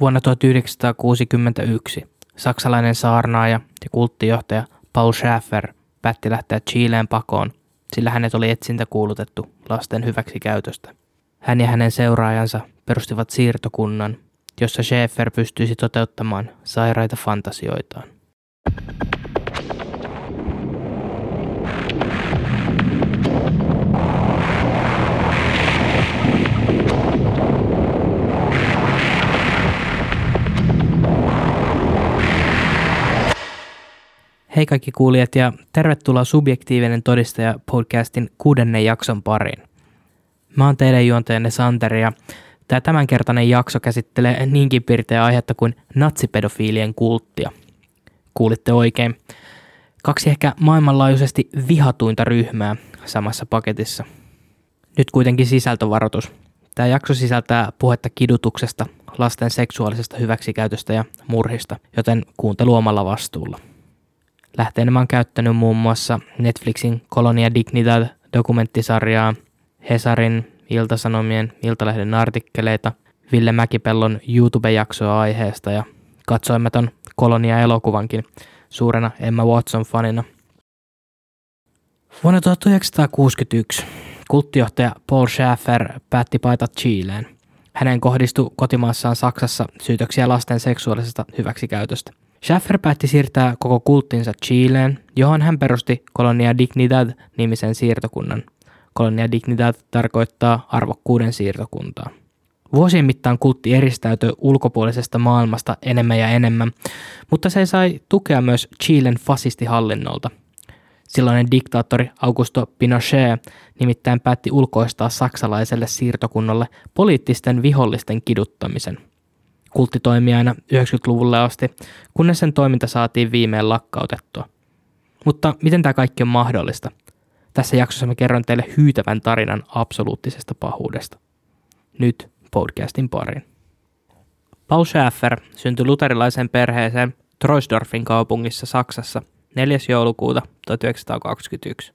Vuonna 1961 saksalainen saarnaaja ja kulttijohtaja Paul Schäfer päätti lähteä Chileen pakoon, sillä hänet oli etsintä kuulutettu lasten hyväksi käytöstä. Hän ja hänen seuraajansa perustivat siirtokunnan, jossa Schäfer pystyisi toteuttamaan sairaita fantasioitaan. Hei kaikki kuulijat ja tervetuloa Subjektiivinen todistaja podcastin kuudennen jakson pariin. Mä oon teidän juontajanne Santeri ja tämä tämänkertainen jakso käsittelee niinkin pirteä aihetta kuin natsipedofiilien kulttia. Kuulitte oikein. Kaksi ehkä maailmanlaajuisesti vihatuinta ryhmää samassa paketissa. Nyt kuitenkin sisältövaroitus. Tämä jakso sisältää puhetta kidutuksesta, lasten seksuaalisesta hyväksikäytöstä ja murhista, joten kuuntelu omalla vastuulla. Lähteenä mä oon käyttänyt muun muassa Netflixin Colonia Dignidad dokumenttisarjaa, Hesarin, Iltasanomien, Iltalehden artikkeleita, Ville Mäkipellon YouTube-jaksoa aiheesta ja katsoimme ton Kolonia-elokuvankin suurena Emma Watson-fanina. Vuonna 1961 kulttijohtaja Paul Schäfer päätti paita Chileen. Hänen kohdistui kotimaassaan Saksassa syytöksiä lasten seksuaalisesta hyväksikäytöstä – Schaffer päätti siirtää koko kulttinsa Chileen, johon hän perusti Colonia Dignidad-nimisen siirtokunnan. Colonia Dignidad tarkoittaa arvokkuuden siirtokuntaa. Vuosien mittaan kultti eristäytyi ulkopuolisesta maailmasta enemmän ja enemmän, mutta se sai tukea myös Chilen fasistihallinnolta. Silloinen diktaattori Augusto Pinochet nimittäin päätti ulkoistaa saksalaiselle siirtokunnalle poliittisten vihollisten kiduttamisen – Kultti toimi aina 90-luvulle asti, kunnes sen toiminta saatiin viimein lakkautettua. Mutta miten tämä kaikki on mahdollista? Tässä jaksossa mä kerron teille hyytävän tarinan absoluuttisesta pahuudesta. Nyt podcastin pariin. Paul Schäfer syntyi luterilaisen perheeseen Troisdorfin kaupungissa Saksassa 4. joulukuuta 1921.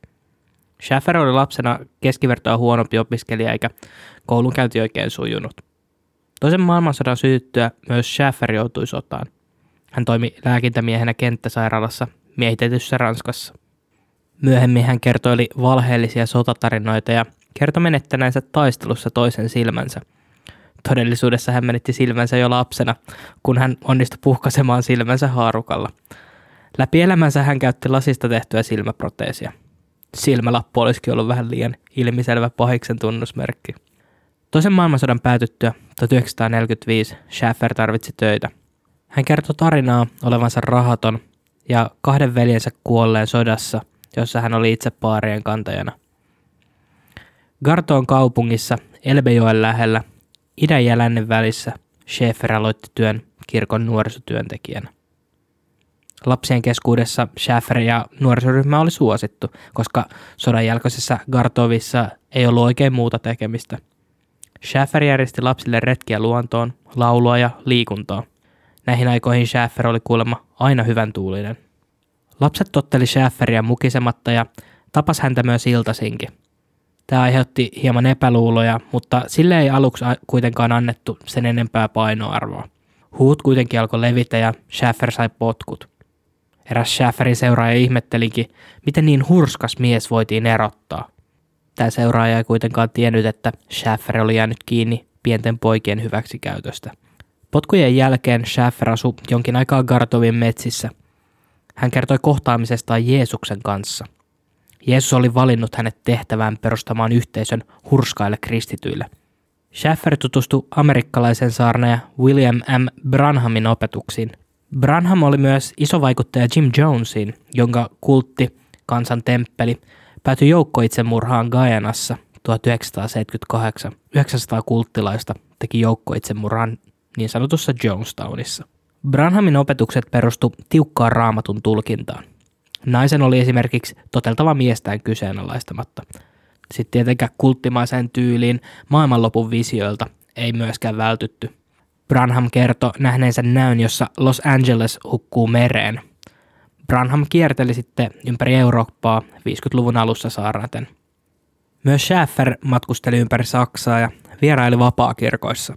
Schäfer oli lapsena keskivertoa huonompi opiskelija eikä koulunkäynti oikein sujunut – Toisen maailmansodan sytyttyä myös Schäfer joutui sotaan. Hän toimi lääkintämiehenä kenttäsairaalassa miehitetyssä Ranskassa. Myöhemmin hän kertoi valheellisia sotatarinoita ja kertoi menettäneensä taistelussa toisen silmänsä. Todellisuudessa hän menetti silmänsä jo lapsena, kun hän onnistui puhkasemaan silmänsä haarukalla. Läpi elämänsä hän käytti lasista tehtyä silmäproteesia. Silmälappu olisikin ollut vähän liian ilmiselvä pahiksen tunnusmerkki. Toisen maailmansodan päätyttyä 1945 Schaffer tarvitsi töitä. Hän kertoi tarinaa olevansa rahaton ja kahden veljensä kuolleen sodassa, jossa hän oli itse paarien kantajana. Gartoon kaupungissa Elbejoen lähellä idän ja lännen välissä Schäfer aloitti työn kirkon nuorisotyöntekijänä. Lapsien keskuudessa Schäfer ja nuorisoryhmä oli suosittu, koska sodan jälkeisessä Gartovissa ei ollut oikein muuta tekemistä – Schäfer järjesti lapsille retkiä luontoon, laulua ja liikuntaa. Näihin aikoihin Schäfer oli kuulemma aina hyvän tuulinen. Lapset totteli Schäferiä mukisematta ja tapas häntä myös iltasinkin. Tämä aiheutti hieman epäluuloja, mutta sille ei aluksi kuitenkaan annettu sen enempää painoarvoa. Huut kuitenkin alkoi levitä ja Schäfer sai potkut. Eräs Schäferin seuraaja ihmettelikin, miten niin hurskas mies voitiin erottaa – Tämä seuraaja ei kuitenkaan tiennyt, että Schaffer oli jäänyt kiinni pienten poikien hyväksikäytöstä. Potkujen jälkeen Schaffer asui jonkin aikaa Gartovin metsissä. Hän kertoi kohtaamisestaan Jeesuksen kanssa. Jeesus oli valinnut hänet tehtävään perustamaan yhteisön hurskaille kristityille. Schaffer tutustui amerikkalaisen saarnaja William M. Branhamin opetuksiin. Branham oli myös iso vaikuttaja Jim Jonesin, jonka kultti, kansan temppeli, päätyi joukkoitsemurhaan Gajanassa 1978. 900 kulttilaista teki joukkoitsemurhan niin sanotussa Jonestownissa. Branhamin opetukset perustu tiukkaan raamatun tulkintaan. Naisen oli esimerkiksi toteltava miestään kyseenalaistamatta. Sitten tietenkään kulttimaiseen tyyliin maailmanlopun visioilta ei myöskään vältytty. Branham kertoi nähneensä näyn, jossa Los Angeles hukkuu mereen – Branham kierteli sitten ympäri Eurooppaa 50-luvun alussa saarnaten. Myös Schäfer matkusteli ympäri Saksaa ja vieraili vapaakirkoissa.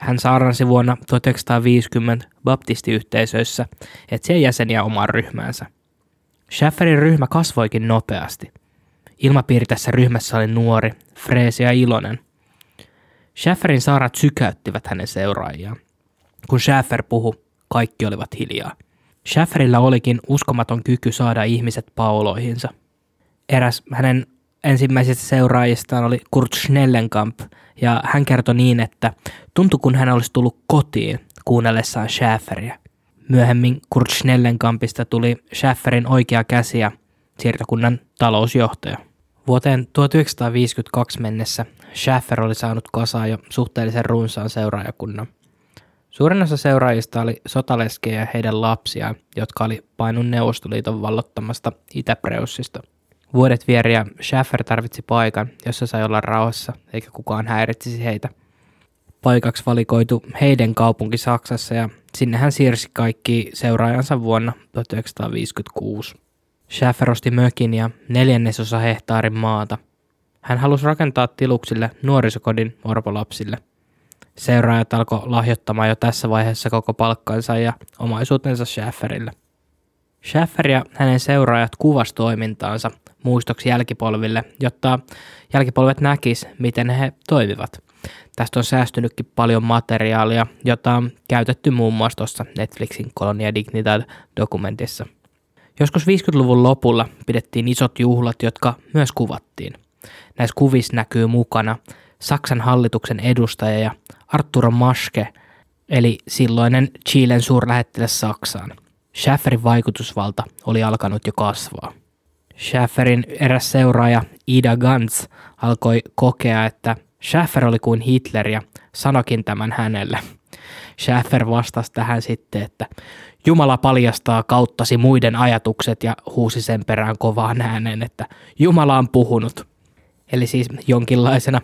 Hän saarnasi vuonna 1950 baptistiyhteisöissä etsien jäseniä omaan ryhmäänsä. Schafferin ryhmä kasvoikin nopeasti. Ilmapiiri tässä ryhmässä oli nuori, freesi ja iloinen. Schafferin saarat sykäyttivät hänen seuraajiaan. Kun Schaffer puhui, kaikki olivat hiljaa. Schafferilla olikin uskomaton kyky saada ihmiset pauloihinsa. Eräs hänen ensimmäisistä seuraajistaan oli Kurt Schnellenkamp, ja hän kertoi niin, että tuntui kun hän olisi tullut kotiin kuunnellessaan Schäferiä. Myöhemmin Kurt Schnellenkampista tuli Schäferin oikea käsi ja siirtokunnan talousjohtaja. Vuoteen 1952 mennessä Schäfer oli saanut kasaan jo suhteellisen runsaan seuraajakunnan. Suurin osa seuraajista oli sotaleskejä ja heidän lapsiaan, jotka oli painun Neuvostoliiton vallottamasta Itä-Preussista – Vuodet vieriä Schaffer tarvitsi paikan, jossa sai olla rauhassa, eikä kukaan häiritsisi heitä. Paikaksi valikoitu Heiden kaupunki Saksassa ja sinne hän siirsi kaikki seuraajansa vuonna 1956. Schaffer osti mökin ja neljännesosa hehtaarin maata. Hän halusi rakentaa tiluksille nuorisokodin orpolapsille. Seuraajat alkoi lahjoittamaan jo tässä vaiheessa koko palkkansa ja omaisuutensa Schafferille. Schaffer ja hänen seuraajat kuvas toimintaansa muistoksi jälkipolville, jotta jälkipolvet näkis, miten he toimivat. Tästä on säästynytkin paljon materiaalia, jota on käytetty muun muassa tuossa Netflixin Colonia Dignidad-dokumentissa. Joskus 50-luvun lopulla pidettiin isot juhlat, jotka myös kuvattiin. Näissä kuvissa näkyy mukana Saksan hallituksen edustaja ja Arturo Maske, eli silloinen Chilen suurlähettiläs Saksaan. Schäferin vaikutusvalta oli alkanut jo kasvaa. Schäferin eräs seuraaja Ida Gantz alkoi kokea, että Schäfer oli kuin Hitler ja sanokin tämän hänelle. Schäfer vastasi tähän sitten, että Jumala paljastaa kauttasi muiden ajatukset ja huusi sen perään kovaan äänen, että Jumala on puhunut. Eli siis jonkinlaisena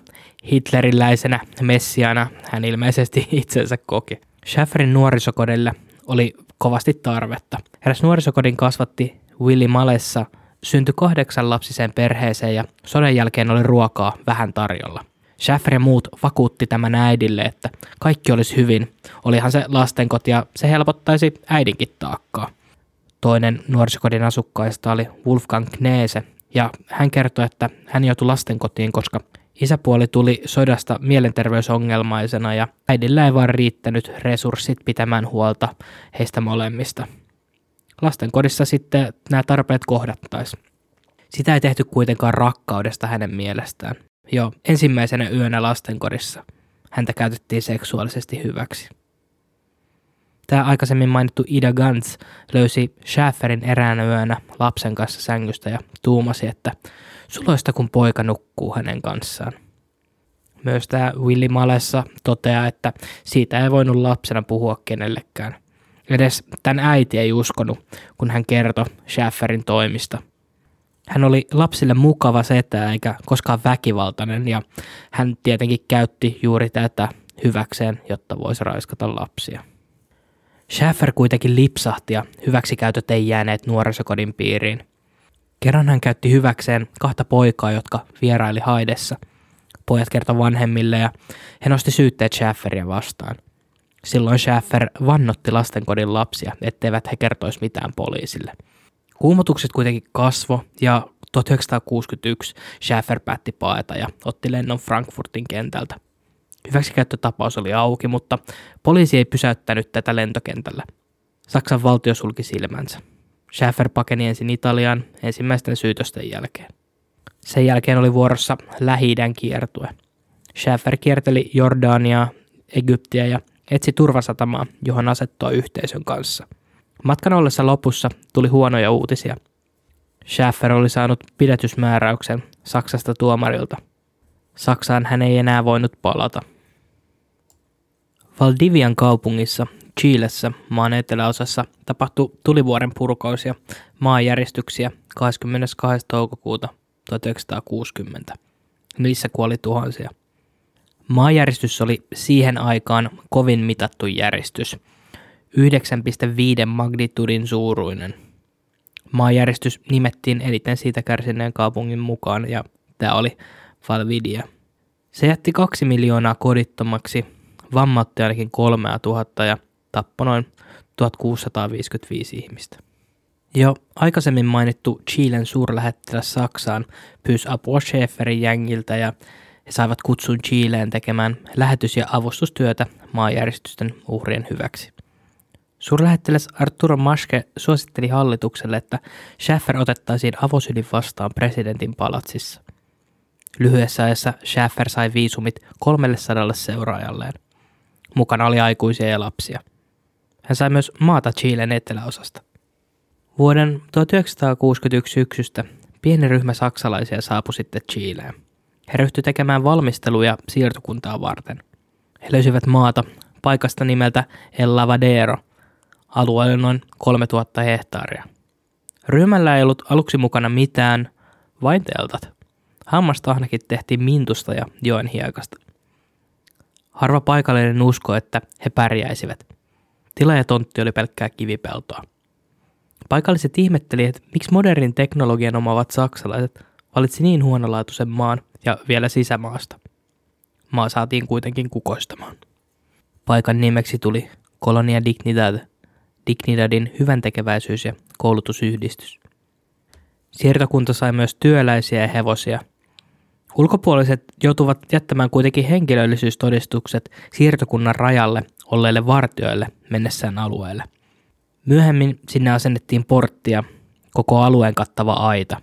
hitleriläisenä messiana hän ilmeisesti itsensä koki. Schäferin nuorisokodille oli kovasti tarvetta. Eräs nuorisokodin kasvatti Willy Malessa – syntyi kahdeksan lapsiseen perheeseen ja sodan jälkeen oli ruokaa vähän tarjolla. Schaffer ja muut vakuutti tämän äidille, että kaikki olisi hyvin. Olihan se lastenkoti ja se helpottaisi äidinkin taakkaa. Toinen nuorisokodin asukkaista oli Wolfgang Kneese, ja hän kertoi, että hän joutui lastenkotiin, koska isäpuoli tuli sodasta mielenterveysongelmaisena ja äidillä ei vaan riittänyt resurssit pitämään huolta heistä molemmista – lastenkodissa sitten nämä tarpeet kohdattaisiin. Sitä ei tehty kuitenkaan rakkaudesta hänen mielestään. Jo ensimmäisenä yönä lastenkodissa häntä käytettiin seksuaalisesti hyväksi. Tämä aikaisemmin mainittu Ida Gantz löysi Schäferin eräänä yönä lapsen kanssa sängystä ja tuumasi, että suloista kun poika nukkuu hänen kanssaan. Myös tämä Willy Malessa toteaa, että siitä ei voinut lapsena puhua kenellekään – Edes tämän äiti ei uskonut, kun hän kertoi Schäferin toimista. Hän oli lapsille mukava setä eikä koskaan väkivaltainen ja hän tietenkin käytti juuri tätä hyväkseen, jotta voisi raiskata lapsia. Schäfer kuitenkin lipsahti ja hyväksikäytöt ei jääneet nuorisokodin piiriin. Kerran hän käytti hyväkseen kahta poikaa, jotka vieraili haidessa. Pojat kertoi vanhemmille ja he nosti syytteet Schäferiä vastaan – Silloin Schaffer vannotti lastenkodin lapsia, etteivät he kertoisi mitään poliisille. Kuumotukset kuitenkin kasvo ja 1961 Schaffer päätti paeta ja otti lennon Frankfurtin kentältä. Hyväksikäyttötapaus oli auki, mutta poliisi ei pysäyttänyt tätä lentokentällä. Saksan valtio sulki silmänsä. Schaffer pakeni ensin Italiaan ensimmäisten syytösten jälkeen. Sen jälkeen oli vuorossa lähi kiertue. Schaffer kierteli Jordaniaa, Egyptiä ja etsi turvasatamaa, johon asettua yhteisön kanssa. Matkan ollessa lopussa tuli huonoja uutisia. Schaffer oli saanut pidätysmääräyksen Saksasta tuomarilta. Saksaan hän ei enää voinut palata. Valdivian kaupungissa Chilessä maan eteläosassa tapahtui tulivuoren purkaus ja maanjäristyksiä 22. toukokuuta 1960. Niissä kuoli tuhansia. Maajäristys oli siihen aikaan kovin mitattu järjestys, 9,5 magnitudin suuruinen. Maajäristys nimettiin eniten siitä kärsineen kaupungin mukaan ja tämä oli Valvidia. Se jätti kaksi miljoonaa kodittomaksi, vammautti ainakin 3000 ja tappoi noin 1655 ihmistä. Jo aikaisemmin mainittu Chilen suurlähettiläs Saksaan pyysi apua Schäferin jängiltä ja he saivat kutsun Chileen tekemään lähetys- ja avustustyötä maanjäristysten uhrien hyväksi. Suurlähettiläs Arturo Maske suositteli hallitukselle, että Schäfer otettaisiin avosylin vastaan presidentin palatsissa. Lyhyessä ajassa Schäfer sai viisumit 300 seuraajalleen. Mukana oli aikuisia ja lapsia. Hän sai myös maata Chilen eteläosasta. Vuoden 1961 syksystä pieni ryhmä saksalaisia saapui sitten Chileen. He ryhtyivät tekemään valmisteluja siirtokuntaa varten. He löysivät maata paikasta nimeltä El Lavadero, alueelle noin 3000 hehtaaria. Ryhmällä ei ollut aluksi mukana mitään, vain teltat. Hammasta ainakin tehtiin mintusta ja joen hiekasta. Harva paikallinen usko, että he pärjäisivät. Tila ja tontti oli pelkkää kivipeltoa. Paikalliset ihmettelivat, että miksi modernin teknologian omaavat saksalaiset valitsi niin huonolaatuisen maan ja vielä sisämaasta. Maa saatiin kuitenkin kukoistamaan. Paikan nimeksi tuli Colonia Dignidad, Dignidadin hyväntekeväisyys- ja koulutusyhdistys. Siirtokunta sai myös työläisiä ja hevosia. Ulkopuoliset joutuvat jättämään kuitenkin henkilöllisyystodistukset siirtokunnan rajalle olleille vartioille mennessään alueelle. Myöhemmin sinne asennettiin porttia, koko alueen kattava aita.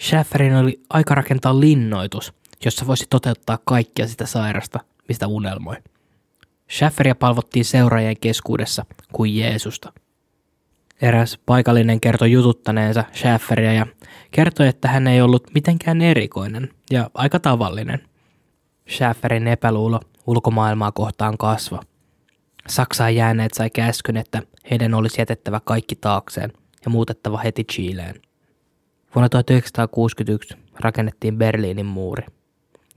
Schäferin oli aika rakentaa linnoitus, jossa voisi toteuttaa kaikkia sitä sairasta, mistä unelmoi. Schäferiä palvottiin seuraajien keskuudessa kuin Jeesusta. Eräs paikallinen kertoi jututtaneensa Schäferiä ja kertoi, että hän ei ollut mitenkään erikoinen ja aika tavallinen. Schäferin epäluulo ulkomaailmaa kohtaan kasva. Saksaan jääneet sai käskyn, että heidän olisi jätettävä kaikki taakseen ja muutettava heti Chileen. Vuonna 1961 rakennettiin Berliinin muuri.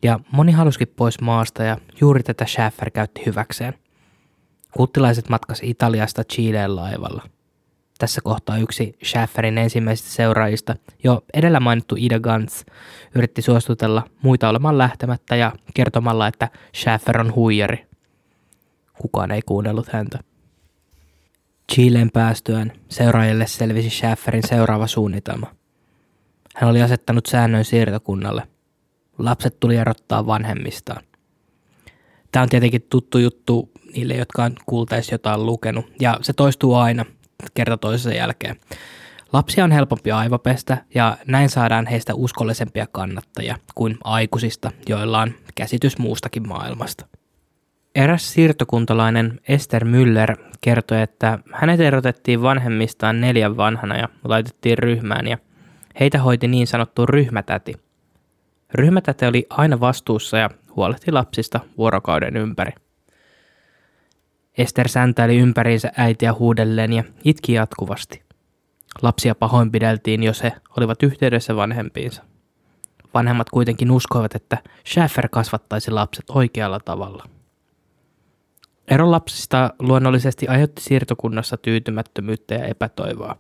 Ja moni halusikin pois maasta ja juuri tätä Schäfer käytti hyväkseen. Kulttilaiset matkasi Italiasta Chileen laivalla. Tässä kohtaa yksi Schäferin ensimmäisistä seuraajista, jo edellä mainittu Ida Gantz, yritti suostutella muita olemaan lähtemättä ja kertomalla, että Schäfer on huijari. Kukaan ei kuunnellut häntä. Chileen päästyään seuraajille selvisi Schäferin seuraava suunnitelma. Hän oli asettanut säännön siirtokunnalle – lapset tuli erottaa vanhemmistaan. Tämä on tietenkin tuttu juttu niille, jotka on kuultaisi jotain lukenut, ja se toistuu aina kerta toisensa jälkeen. Lapsia on helpompi aivopestä ja näin saadaan heistä uskollisempia kannattajia kuin aikuisista, joilla on käsitys muustakin maailmasta. Eräs siirtokuntalainen Esther Müller kertoi, että hänet erotettiin vanhemmistaan neljän vanhana ja laitettiin ryhmään ja heitä hoiti niin sanottu ryhmätäti – Ryhmätäte oli aina vastuussa ja huolehti lapsista vuorokauden ympäri. Ester säntäili ympäriinsä äitiä huudellen ja itki jatkuvasti. Lapsia pahoinpideltiin, jos he olivat yhteydessä vanhempiinsa. Vanhemmat kuitenkin uskoivat, että Schäfer kasvattaisi lapset oikealla tavalla. Ero lapsista luonnollisesti aiheutti siirtokunnassa tyytymättömyyttä ja epätoivoa.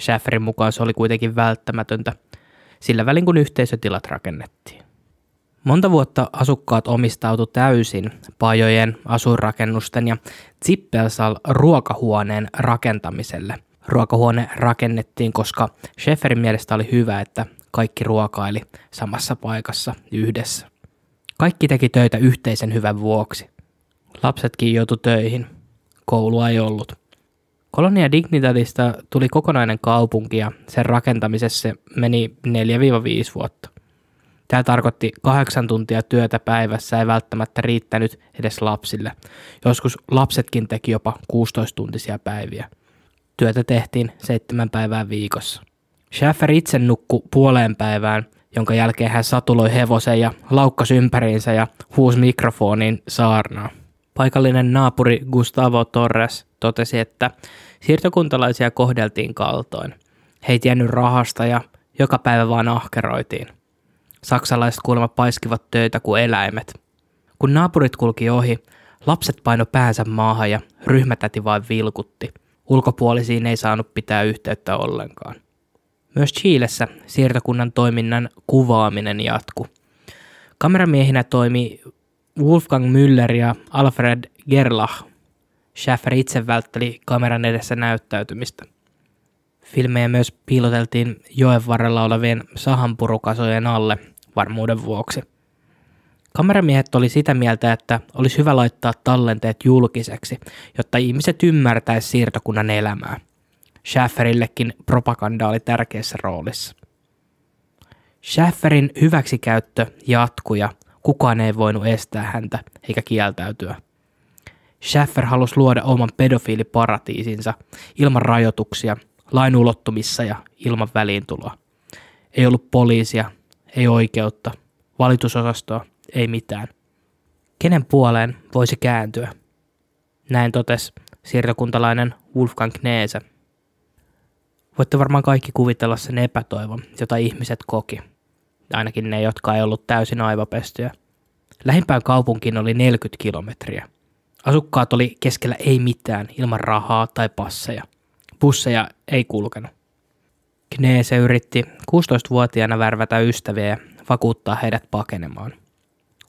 Schäferin mukaan se oli kuitenkin välttämätöntä, sillä välin kun yhteisötilat rakennettiin. Monta vuotta asukkaat omistautu täysin pajojen, asuinrakennusten ja Zippelsal ruokahuoneen rakentamiselle. Ruokahuone rakennettiin, koska Schäferin mielestä oli hyvä, että kaikki ruokaili samassa paikassa yhdessä. Kaikki teki töitä yhteisen hyvän vuoksi. Lapsetkin joutu töihin. Koulua ei ollut. Kolonia Dignitadista tuli kokonainen kaupunki ja sen rakentamisessa meni 4-5 vuotta. Tämä tarkoitti kahdeksan tuntia työtä päivässä ei välttämättä riittänyt edes lapsille. Joskus lapsetkin teki jopa 16-tuntisia päiviä. Työtä tehtiin seitsemän päivää viikossa. Schäfer itse nukku puoleen päivään, jonka jälkeen hän satuloi hevosen ja laukkasi ympäriinsä ja huusi mikrofoniin saarnaa. Paikallinen naapuri Gustavo Torres totesi, että siirtokuntalaisia kohdeltiin kaltoin. He ei tiennyt rahasta ja joka päivä vaan ahkeroitiin. Saksalaiset kuulemma paiskivat töitä kuin eläimet. Kun naapurit kulki ohi, lapset paino päänsä maahan ja ryhmätäti vain vilkutti. Ulkopuolisiin ei saanut pitää yhteyttä ollenkaan. Myös Chiilessä siirtokunnan toiminnan kuvaaminen jatku. Kameramiehinä toimi Wolfgang Müller ja Alfred Gerlach. Schaffer itse vältteli kameran edessä näyttäytymistä. Filmejä myös piiloteltiin joen varrella olevien sahanpurukasojen alle varmuuden vuoksi. Kameramiehet oli sitä mieltä, että olisi hyvä laittaa tallenteet julkiseksi, jotta ihmiset ymmärtäisivät siirtokunnan elämää. Schafferillekin propaganda oli tärkeässä roolissa. Schafferin hyväksikäyttö jatkui ja kukaan ei voinut estää häntä eikä kieltäytyä. Schaffer halusi luoda oman pedofiiliparatiisinsa ilman rajoituksia, lain ulottumissa ja ilman väliintuloa. Ei ollut poliisia, ei oikeutta, valitusosastoa, ei mitään. Kenen puoleen voisi kääntyä? Näin totesi siirtokuntalainen Wolfgang Kneese. Voitte varmaan kaikki kuvitella sen epätoivon, jota ihmiset koki. Ainakin ne, jotka ei ollut täysin aivopestyjä. Lähimpään kaupunkiin oli 40 kilometriä. Asukkaat oli keskellä ei mitään ilman rahaa tai passeja. Busseja ei kulkenut. Kneese yritti 16-vuotiaana värvätä ystäviä ja vakuuttaa heidät pakenemaan.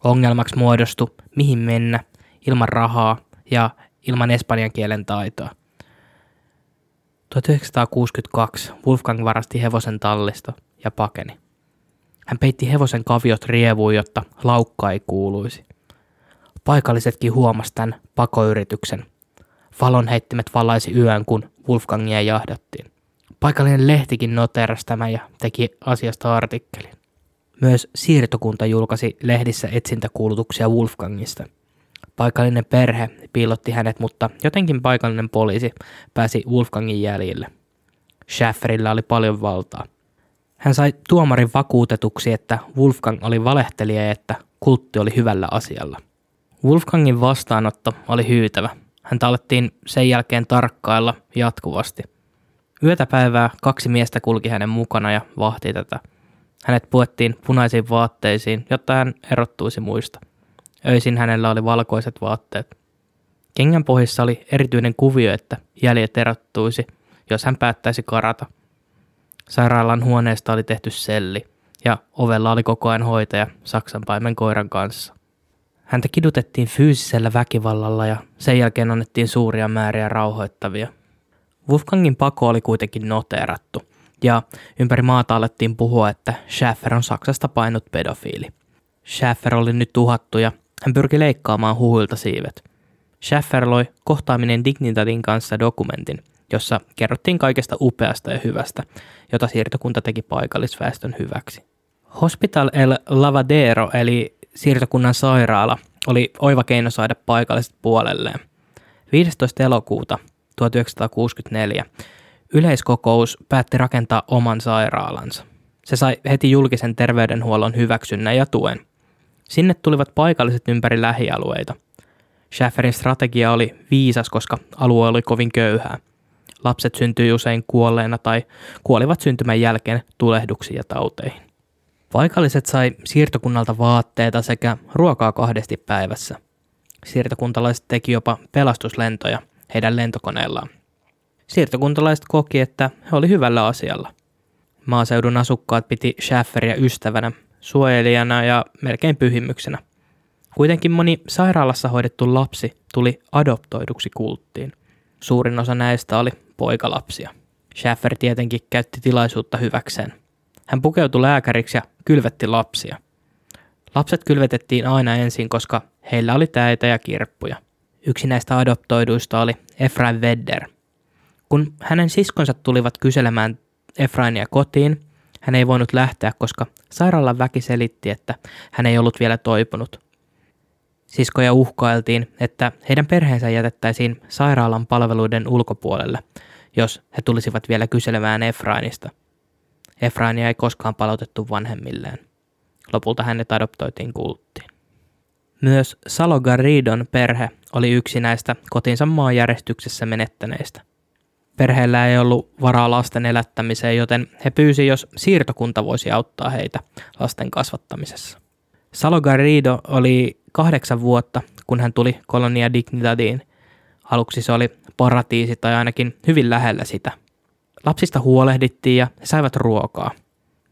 Ongelmaksi muodostui, mihin mennä, ilman rahaa ja ilman espanjan kielen taitoa. 1962 Wolfgang varasti hevosen tallista ja pakeni. Hän peitti hevosen kaviot rievuun, jotta laukka ei kuuluisi. Paikallisetkin huomasi tämän pakoyrityksen. Valonheittimet valaisi yön, kun Wolfgangia jahdattiin. Paikallinen lehtikin noterasi tämän ja teki asiasta artikkelin. Myös siirtokunta julkaisi lehdissä etsintäkuulutuksia Wolfgangista. Paikallinen perhe piilotti hänet, mutta jotenkin paikallinen poliisi pääsi Wolfgangin jäljille. Schafferilla oli paljon valtaa. Hän sai tuomarin vakuutetuksi, että Wolfgang oli valehtelija ja että kultti oli hyvällä asialla. Wolfgangin vastaanotto oli hyytävä. Hän alettiin sen jälkeen tarkkailla jatkuvasti. Yötä päivää kaksi miestä kulki hänen mukana ja vahti tätä – hänet puettiin punaisiin vaatteisiin, jotta hän erottuisi muista. Öisin hänellä oli valkoiset vaatteet. Kengän pohjissa oli erityinen kuvio, että jäljet erottuisi, jos hän päättäisi karata. Sairaalan huoneesta oli tehty selli, ja ovella oli koko ajan hoitaja saksanpaimen koiran kanssa. Häntä kidutettiin fyysisellä väkivallalla ja sen jälkeen annettiin suuria määriä rauhoittavia. Wolfgangin pako oli kuitenkin noteerattu – ja ympäri maata alettiin puhua, että Schaffer on Saksasta painut pedofiili. Schaffer oli nyt tuhattu ja hän pyrki leikkaamaan huhuilta siivet. Schaffer loi kohtaaminen Dignitatin kanssa dokumentin, jossa kerrottiin kaikesta upeasta ja hyvästä, jota siirtokunta teki paikallisväestön hyväksi. Hospital El Lavadero eli siirtokunnan sairaala oli oiva keino saada paikalliset puolelleen. 15. elokuuta 1964 Yleiskokous päätti rakentaa oman sairaalansa. Se sai heti julkisen terveydenhuollon hyväksynnän ja tuen. Sinne tulivat paikalliset ympäri lähialueita. Schafferin strategia oli viisas, koska alue oli kovin köyhää. Lapset syntyi usein kuolleena tai kuolivat syntymän jälkeen tulehduksiin ja tauteihin. Paikalliset sai siirtokunnalta vaatteita sekä ruokaa kahdesti päivässä. Siirtokuntalaiset teki jopa pelastuslentoja heidän lentokoneillaan. Siirtokuntalaiset koki, että he oli hyvällä asialla. Maaseudun asukkaat piti Schafferia ystävänä, suojelijana ja melkein pyhimyksenä. Kuitenkin moni sairaalassa hoidettu lapsi tuli adoptoiduksi kulttiin. Suurin osa näistä oli poikalapsia. Schaffer tietenkin käytti tilaisuutta hyväkseen. Hän pukeutui lääkäriksi ja kylvetti lapsia. Lapset kylvetettiin aina ensin, koska heillä oli täitä ja kirppuja. Yksi näistä adoptoiduista oli Efraim Vedder – kun hänen siskonsa tulivat kyselemään Efrainia kotiin, hän ei voinut lähteä, koska sairaalan väki selitti, että hän ei ollut vielä toipunut. Siskoja uhkailtiin, että heidän perheensä jätettäisiin sairaalan palveluiden ulkopuolelle, jos he tulisivat vielä kyselemään Efrainista. Efrainia ei koskaan palautettu vanhemmilleen. Lopulta hänet adoptoitiin kulttiin. Myös Salo Garridon perhe oli yksi näistä kotinsa maanjärjestyksessä menettäneistä – Perheellä ei ollut varaa lasten elättämiseen, joten he pyysi, jos siirtokunta voisi auttaa heitä lasten kasvattamisessa. Salo Garrido oli kahdeksan vuotta, kun hän tuli Kolonia Dignitadiin. Aluksi se oli paratiisi tai ainakin hyvin lähellä sitä. Lapsista huolehdittiin ja he saivat ruokaa.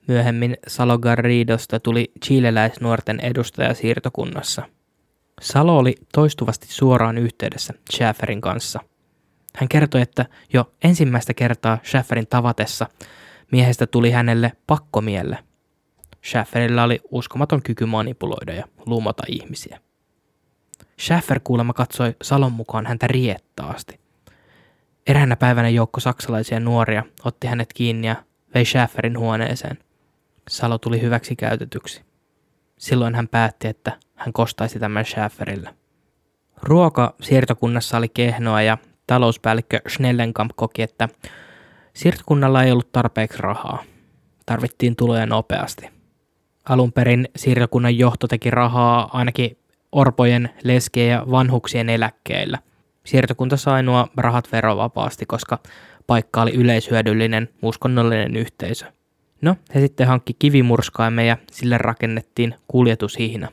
Myöhemmin Salo Garridosta tuli chileläisnuorten edustaja siirtokunnassa. Salo oli toistuvasti suoraan yhteydessä Schäferin kanssa. Hän kertoi, että jo ensimmäistä kertaa Schäferin tavatessa miehestä tuli hänelle pakkomielle. Schäferillä oli uskomaton kyky manipuloida ja lumota ihmisiä. Schäfer kuulemma katsoi Salon mukaan häntä riettaasti. Eräänä päivänä joukko saksalaisia nuoria otti hänet kiinni ja vei Schäferin huoneeseen. Salo tuli hyväksi käytetyksi. Silloin hän päätti, että hän kostaisi tämän Schäferille. Ruoka siirtokunnassa oli kehnoa ja talouspäällikkö Schnellenkamp koki, että siirtokunnalla ei ollut tarpeeksi rahaa. Tarvittiin tuloja nopeasti. Alun perin siirtokunnan johto teki rahaa ainakin orpojen, leskien ja vanhuksien eläkkeillä. Siirtokunta sai nuo rahat verovapaasti, koska paikka oli yleishyödyllinen uskonnollinen yhteisö. No, he sitten hankki kivimurskaimme ja sille rakennettiin kuljetushihna.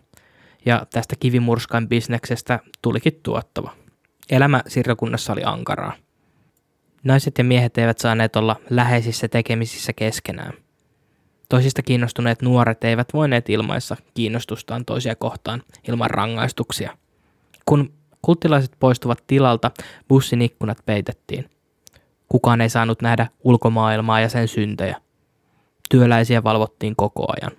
Ja tästä kivimurskain bisneksestä tulikin tuottava. Elämä siirtokunnassa oli ankaraa. Naiset ja miehet eivät saaneet olla läheisissä tekemisissä keskenään. Toisista kiinnostuneet nuoret eivät voineet ilmaissa kiinnostustaan toisia kohtaan ilman rangaistuksia. Kun kulttilaiset poistuvat tilalta, bussin ikkunat peitettiin. Kukaan ei saanut nähdä ulkomaailmaa ja sen syntejä. Työläisiä valvottiin koko ajan.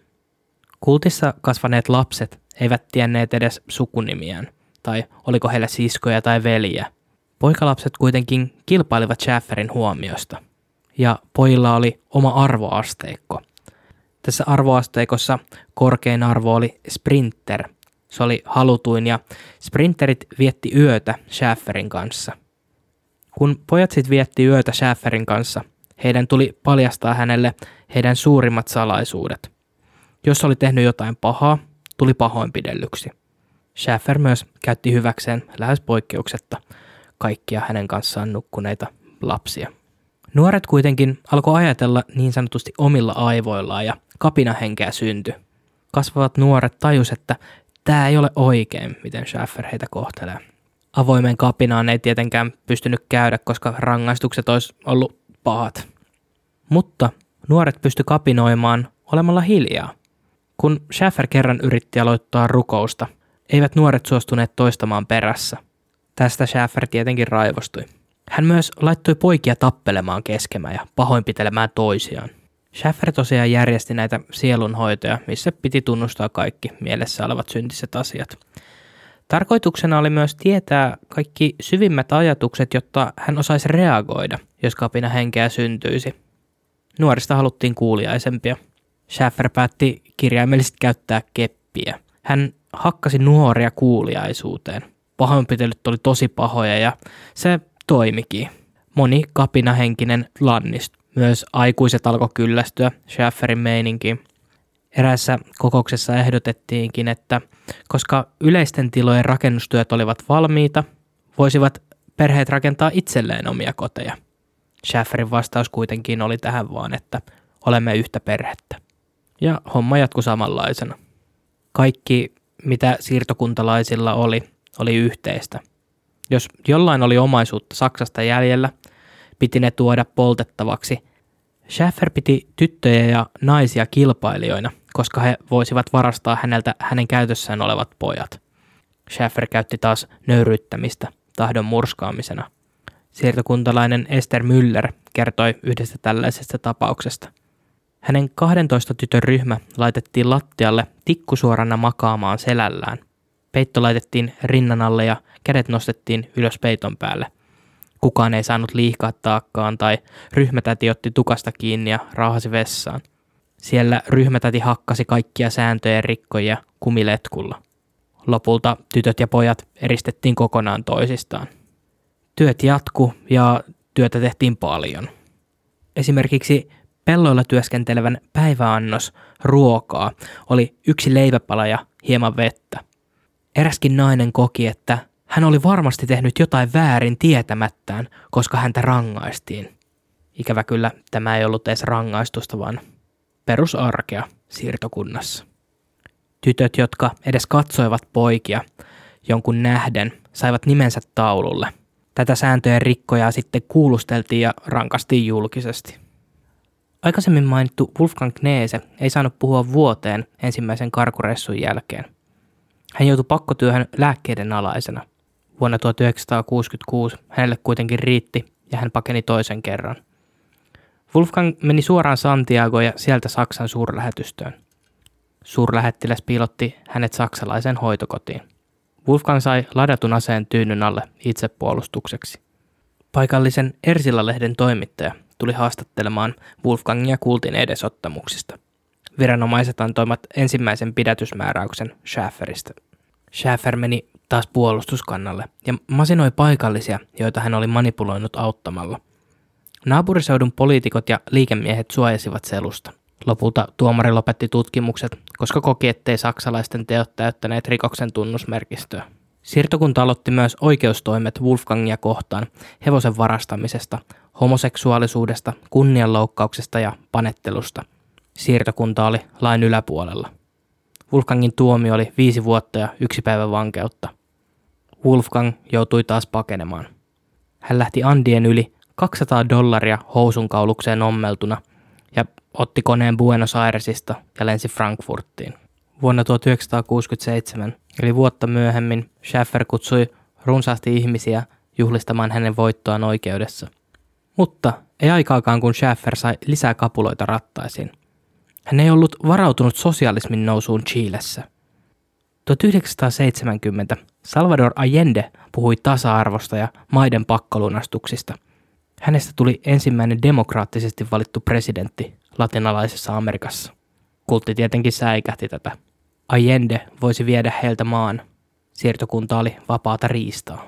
Kultissa kasvaneet lapset eivät tienneet edes sukunimiään, tai oliko heillä siskoja tai veliä. Poikalapset kuitenkin kilpailivat Schäferin huomiosta. Ja pojilla oli oma arvoasteikko – tässä arvoasteikossa korkein arvo oli Sprinter. Se oli halutuin ja Sprinterit vietti yötä Schäferin kanssa. Kun pojat sitten vietti yötä Schäferin kanssa, heidän tuli paljastaa hänelle heidän suurimmat salaisuudet. Jos oli tehnyt jotain pahaa, tuli pahoinpidellyksi. Schäfer myös käytti hyväkseen lähes poikkeuksetta kaikkia hänen kanssaan nukkuneita lapsia. Nuoret kuitenkin alkoi ajatella niin sanotusti omilla aivoillaan ja kapinahenkeä syntyi. Kasvavat nuoret tajus, että tämä ei ole oikein, miten Schaffer heitä kohtelee. Avoimen kapinaan ei tietenkään pystynyt käydä, koska rangaistukset olisi ollut pahat. Mutta nuoret pysty kapinoimaan olemalla hiljaa. Kun Schaffer kerran yritti aloittaa rukousta, eivät nuoret suostuneet toistamaan perässä. Tästä Schaffer tietenkin raivostui. Hän myös laittoi poikia tappelemaan keskemään ja pahoinpitelemään toisiaan. Schaffer tosiaan järjesti näitä sielunhoitoja, missä piti tunnustaa kaikki mielessä olevat syntiset asiat. Tarkoituksena oli myös tietää kaikki syvimmät ajatukset, jotta hän osaisi reagoida, jos kapina henkeä syntyisi. Nuorista haluttiin kuuliaisempia. Schaffer päätti kirjaimellisesti käyttää keppiä. Hän hakkasi nuoria kuuliaisuuteen. Pahoinpitelyt oli tosi pahoja ja se toimikin. Moni kapinahenkinen lannistui. Myös aikuiset alkoi kyllästyä Schafferin meininkiin. Erässä kokouksessa ehdotettiinkin, että koska yleisten tilojen rakennustyöt olivat valmiita, voisivat perheet rakentaa itselleen omia koteja. Schafferin vastaus kuitenkin oli tähän vaan, että olemme yhtä perhettä. Ja homma jatkui samanlaisena. Kaikki, mitä siirtokuntalaisilla oli, oli yhteistä. Jos jollain oli omaisuutta Saksasta jäljellä – piti ne tuoda poltettavaksi. Schaffer piti tyttöjä ja naisia kilpailijoina, koska he voisivat varastaa häneltä hänen käytössään olevat pojat. Schaffer käytti taas nöyryyttämistä tahdon murskaamisena. Siirtokuntalainen Esther Müller kertoi yhdestä tällaisesta tapauksesta. Hänen 12 tytön ryhmä laitettiin lattialle tikkusuorana makaamaan selällään. Peitto laitettiin rinnan alle ja kädet nostettiin ylös peiton päälle – Kukaan ei saanut liikaa taakkaan tai ryhmätäti otti tukasta kiinni ja raahasi vessaan. Siellä ryhmätäti hakkasi kaikkia sääntöjen rikkoja kumiletkulla. Lopulta tytöt ja pojat eristettiin kokonaan toisistaan. Työt jatku ja työtä tehtiin paljon. Esimerkiksi pelloilla työskentelevän päiväannos ruokaa oli yksi leiväpala ja hieman vettä. Eräskin nainen koki, että hän oli varmasti tehnyt jotain väärin tietämättään, koska häntä rangaistiin. Ikävä kyllä tämä ei ollut edes rangaistusta, vaan perusarkea siirtokunnassa. Tytöt, jotka edes katsoivat poikia jonkun nähden, saivat nimensä taululle. Tätä sääntöjen rikkoja sitten kuulusteltiin ja rankastiin julkisesti. Aikaisemmin mainittu Wolfgang Kneese ei saanut puhua vuoteen ensimmäisen karkuressun jälkeen – Hän joutui pakkotyöhön lääkkeiden alaisena. Vuonna 1966 hänelle kuitenkin riitti ja hän pakeni toisen kerran. Wolfgang meni suoraan Santiago ja sieltä Saksan suurlähetystöön. Suurlähettiläs piilotti hänet saksalaisen hoitokotiin. Wolfgang sai ladatun aseen tyynyn alle itsepuolustukseksi. Paikallisen Ersila-lehden toimittaja tuli haastattelemaan Wolfgangia kultin edesottamuksista. Viranomaiset antoivat ensimmäisen pidätysmääräyksen Schäferistä. Schäfer meni taas puolustuskannalle ja masinoi paikallisia, joita hän oli manipuloinut auttamalla. Naapuriseudun poliitikot ja liikemiehet suojasivat selusta. Lopulta tuomari lopetti tutkimukset, koska koki, ettei saksalaisten teot täyttäneet rikoksen tunnusmerkistöä. Siirtokunta aloitti myös oikeustoimet Wolfgangia kohtaan hevosen varastamisesta, homoseksuaalisuudesta, kunnianloukkauksesta ja panettelusta. Siirtokunta oli lain yläpuolella. Wolfgangin tuomio oli viisi vuotta ja yksi päivä vankeutta. Wolfgang joutui taas pakenemaan. Hän lähti Andien yli 200 dollaria housunkaulukseen ommeltuna ja otti koneen Buenos Airesista ja lensi Frankfurttiin. Vuonna 1967, eli vuotta myöhemmin, Schaffer kutsui runsaasti ihmisiä juhlistamaan hänen voittoaan oikeudessa. Mutta ei aikaakaan, kun Schaffer sai lisää kapuloita rattaisiin. Hän ei ollut varautunut sosialismin nousuun Chilessä. 1970 Salvador Allende puhui tasa-arvosta ja maiden pakkolunastuksista. Hänestä tuli ensimmäinen demokraattisesti valittu presidentti latinalaisessa Amerikassa. Kultti tietenkin säikähti tätä. Allende voisi viedä heiltä maan. Siirtokunta oli vapaata riistaa.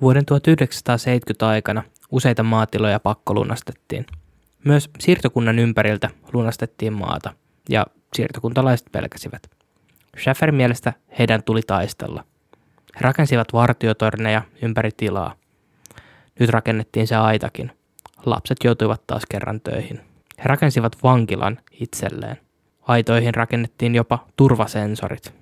Vuoden 1970 aikana useita maatiloja pakkolunastettiin. Myös siirtokunnan ympäriltä lunastettiin maata, ja siirtokuntalaiset pelkäsivät. Schafferin mielestä heidän tuli taistella. He rakensivat vartiotorneja ympäri tilaa. Nyt rakennettiin se aitakin. Lapset joutuivat taas kerran töihin. He rakensivat vankilan itselleen. Aitoihin rakennettiin jopa turvasensorit.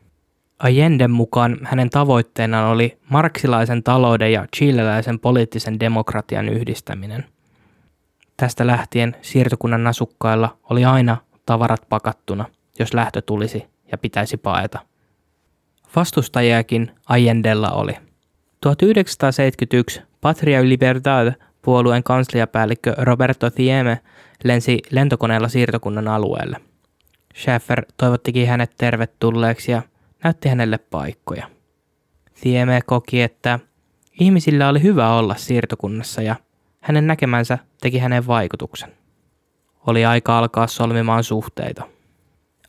Allenden mukaan hänen tavoitteenaan oli marksilaisen talouden ja chileläisen poliittisen demokratian yhdistäminen. Tästä lähtien siirtokunnan asukkailla oli aina tavarat pakattuna, jos lähtö tulisi ja pitäisi paeta. Vastustajiakin Allendella oli. 1971 Patria Libertad puolueen kansliapäällikkö Roberto Thieme lensi lentokoneella siirtokunnan alueelle. Schäfer toivottikin hänet tervetulleeksi ja näytti hänelle paikkoja. Thieme koki, että ihmisillä oli hyvä olla siirtokunnassa ja hänen näkemänsä teki hänen vaikutuksen. Oli aika alkaa solmimaan suhteita.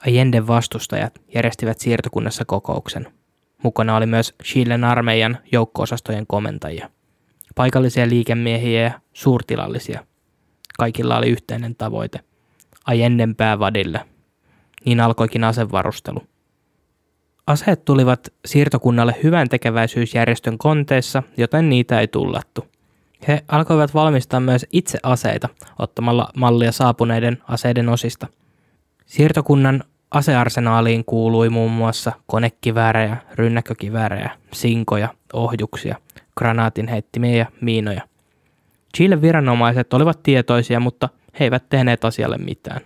Allenden vastustajat järjestivät siirtokunnassa kokouksen. Mukana oli myös Chilen armeijan joukkoosastojen komentajia, paikallisia liikemiehiä ja suurtilallisia. Kaikilla oli yhteinen tavoite. Allenden päävadille. Niin alkoikin asevarustelu. Aseet tulivat siirtokunnalle hyvän tekeväisyysjärjestön konteissa, joten niitä ei tullattu. He alkoivat valmistaa myös itse aseita, ottamalla mallia saapuneiden aseiden osista. Siirtokunnan asearsenaaliin kuului muun muassa konekiväärejä, rynnäkkökiväärejä, sinkoja, ohjuksia, granaatinheittimiä ja miinoja. Chilen viranomaiset olivat tietoisia, mutta he eivät tehneet asialle mitään.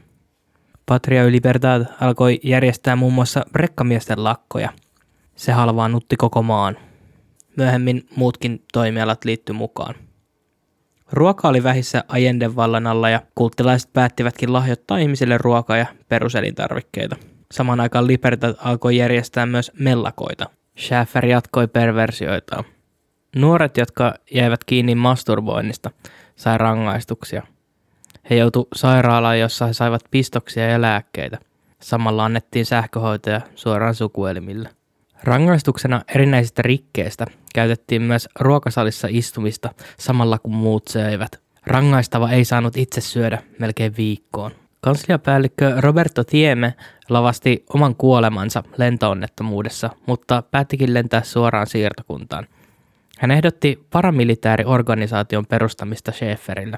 Patria y Libertad alkoi järjestää muun muassa rekkamiesten lakkoja. Se halvaannutti koko maan. Myöhemmin muutkin toimialat liittyi mukaan. Ruoka oli vähissä Ajenden vallan alla ja kulttilaiset päättivätkin lahjoittaa ihmisille ruokaa ja peruselintarvikkeita. Samaan aikaan Libertad alkoi järjestää myös mellakoita. Schäfer jatkoi perversioitaan. Nuoret, jotka jäivät kiinni masturboinnista, sai rangaistuksia. He joutu sairaalaan, jossa he saivat pistoksia ja lääkkeitä. Samalla annettiin sähköhoitoja suoraan sukuelimille. Rangaistuksena erinäisistä rikkeistä käytettiin myös ruokasalissa istumista samalla kun muut söivät. Rangaistava ei saanut itse syödä melkein viikkoon. Kansliapäällikkö Roberto Tieme lavasti oman kuolemansa lentoonnettomuudessa, mutta päättikin lentää suoraan siirtokuntaan. Hän ehdotti paramilitaariorganisaation perustamista Schäferille.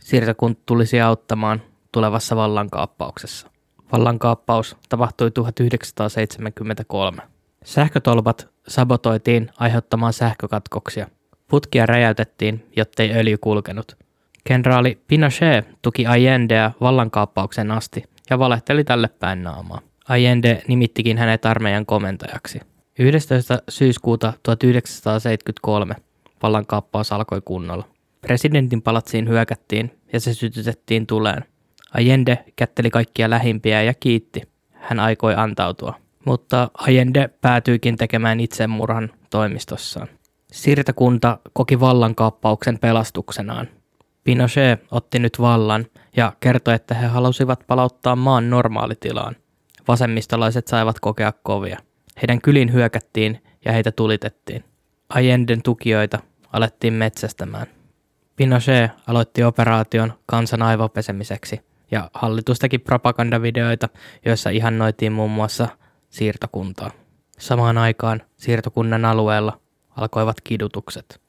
Siirtokunta tulisi auttamaan tulevassa vallankaappauksessa. Vallankaappaus tapahtui 1973. Sähkötolpat sabotoitiin aiheuttamaan sähkökatkoksia. Putkia räjäytettiin, jottei öljy kulkenut. Kenraali Pinochet tuki Allendea vallankaappauksen asti ja valehteli tälle päin naamaa. Allende nimittikin hänet armeijan komentajaksi. 11. syyskuuta 1973 vallankaappaus alkoi kunnolla. Presidentin palatsiin hyökättiin ja se sytytettiin tuleen. Allende kätteli kaikkia lähimpiä ja kiitti. Hän aikoi antautua. Mutta Allende päätyikin tekemään itsemurhan toimistossaan. Siirtokunta koki vallankaappauksen pelastuksenaan. Pinochet otti nyt vallan ja kertoi, että he halusivat palauttaa maan normaalitilaan. Vasemmistolaiset saivat kokea kovia. Heidän kylin hyökättiin ja heitä tulitettiin. Allenden tukijoita alettiin metsästämään. Pinochet aloitti operaation kansan aivopesemiseksi ja hallitus teki propagandavideoita, joissa ihannoitiin muun muassa siirtokuntaa. Samaan aikaan siirtokunnan alueella alkoivat kidutukset.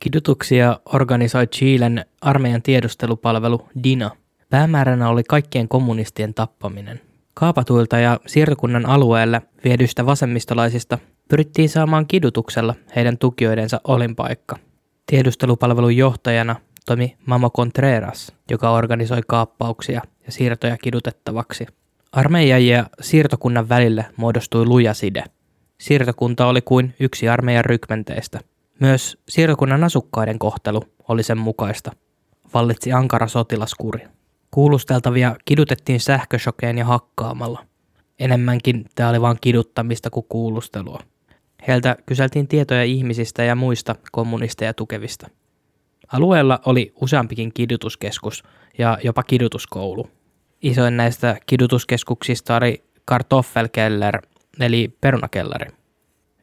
Kidutuksia organisoi Chilen armeijan tiedustelupalvelu DINA. Päämääränä oli kaikkien kommunistien tappaminen. Kaapatuilta ja siirtokunnan alueelle viedyistä vasemmistolaisista pyrittiin saamaan kidutuksella heidän tukijoidensa olinpaikka. Tiedustelupalvelun johtajana toimi Mamo Contreras, joka organisoi kaappauksia ja siirtoja kidutettavaksi. Armeijan ja siirtokunnan välille muodostui luja side. Siirtokunta oli kuin yksi armeijan rykmenteistä. Myös siirtokunnan asukkaiden kohtelu oli sen mukaista. Vallitsi ankara sotilaskuri. Kuulusteltavia kidutettiin sähköshokeen ja hakkaamalla. Enemmänkin tämä oli vain kiduttamista kuin kuulustelua. Heiltä kyseltiin tietoja ihmisistä ja muista kommunisteja tukevista. Alueella oli useampikin kidutuskeskus ja jopa kidutuskoulu. Isoin näistä kidutuskeskuksista oli Kartoffelkeller, eli perunakellari.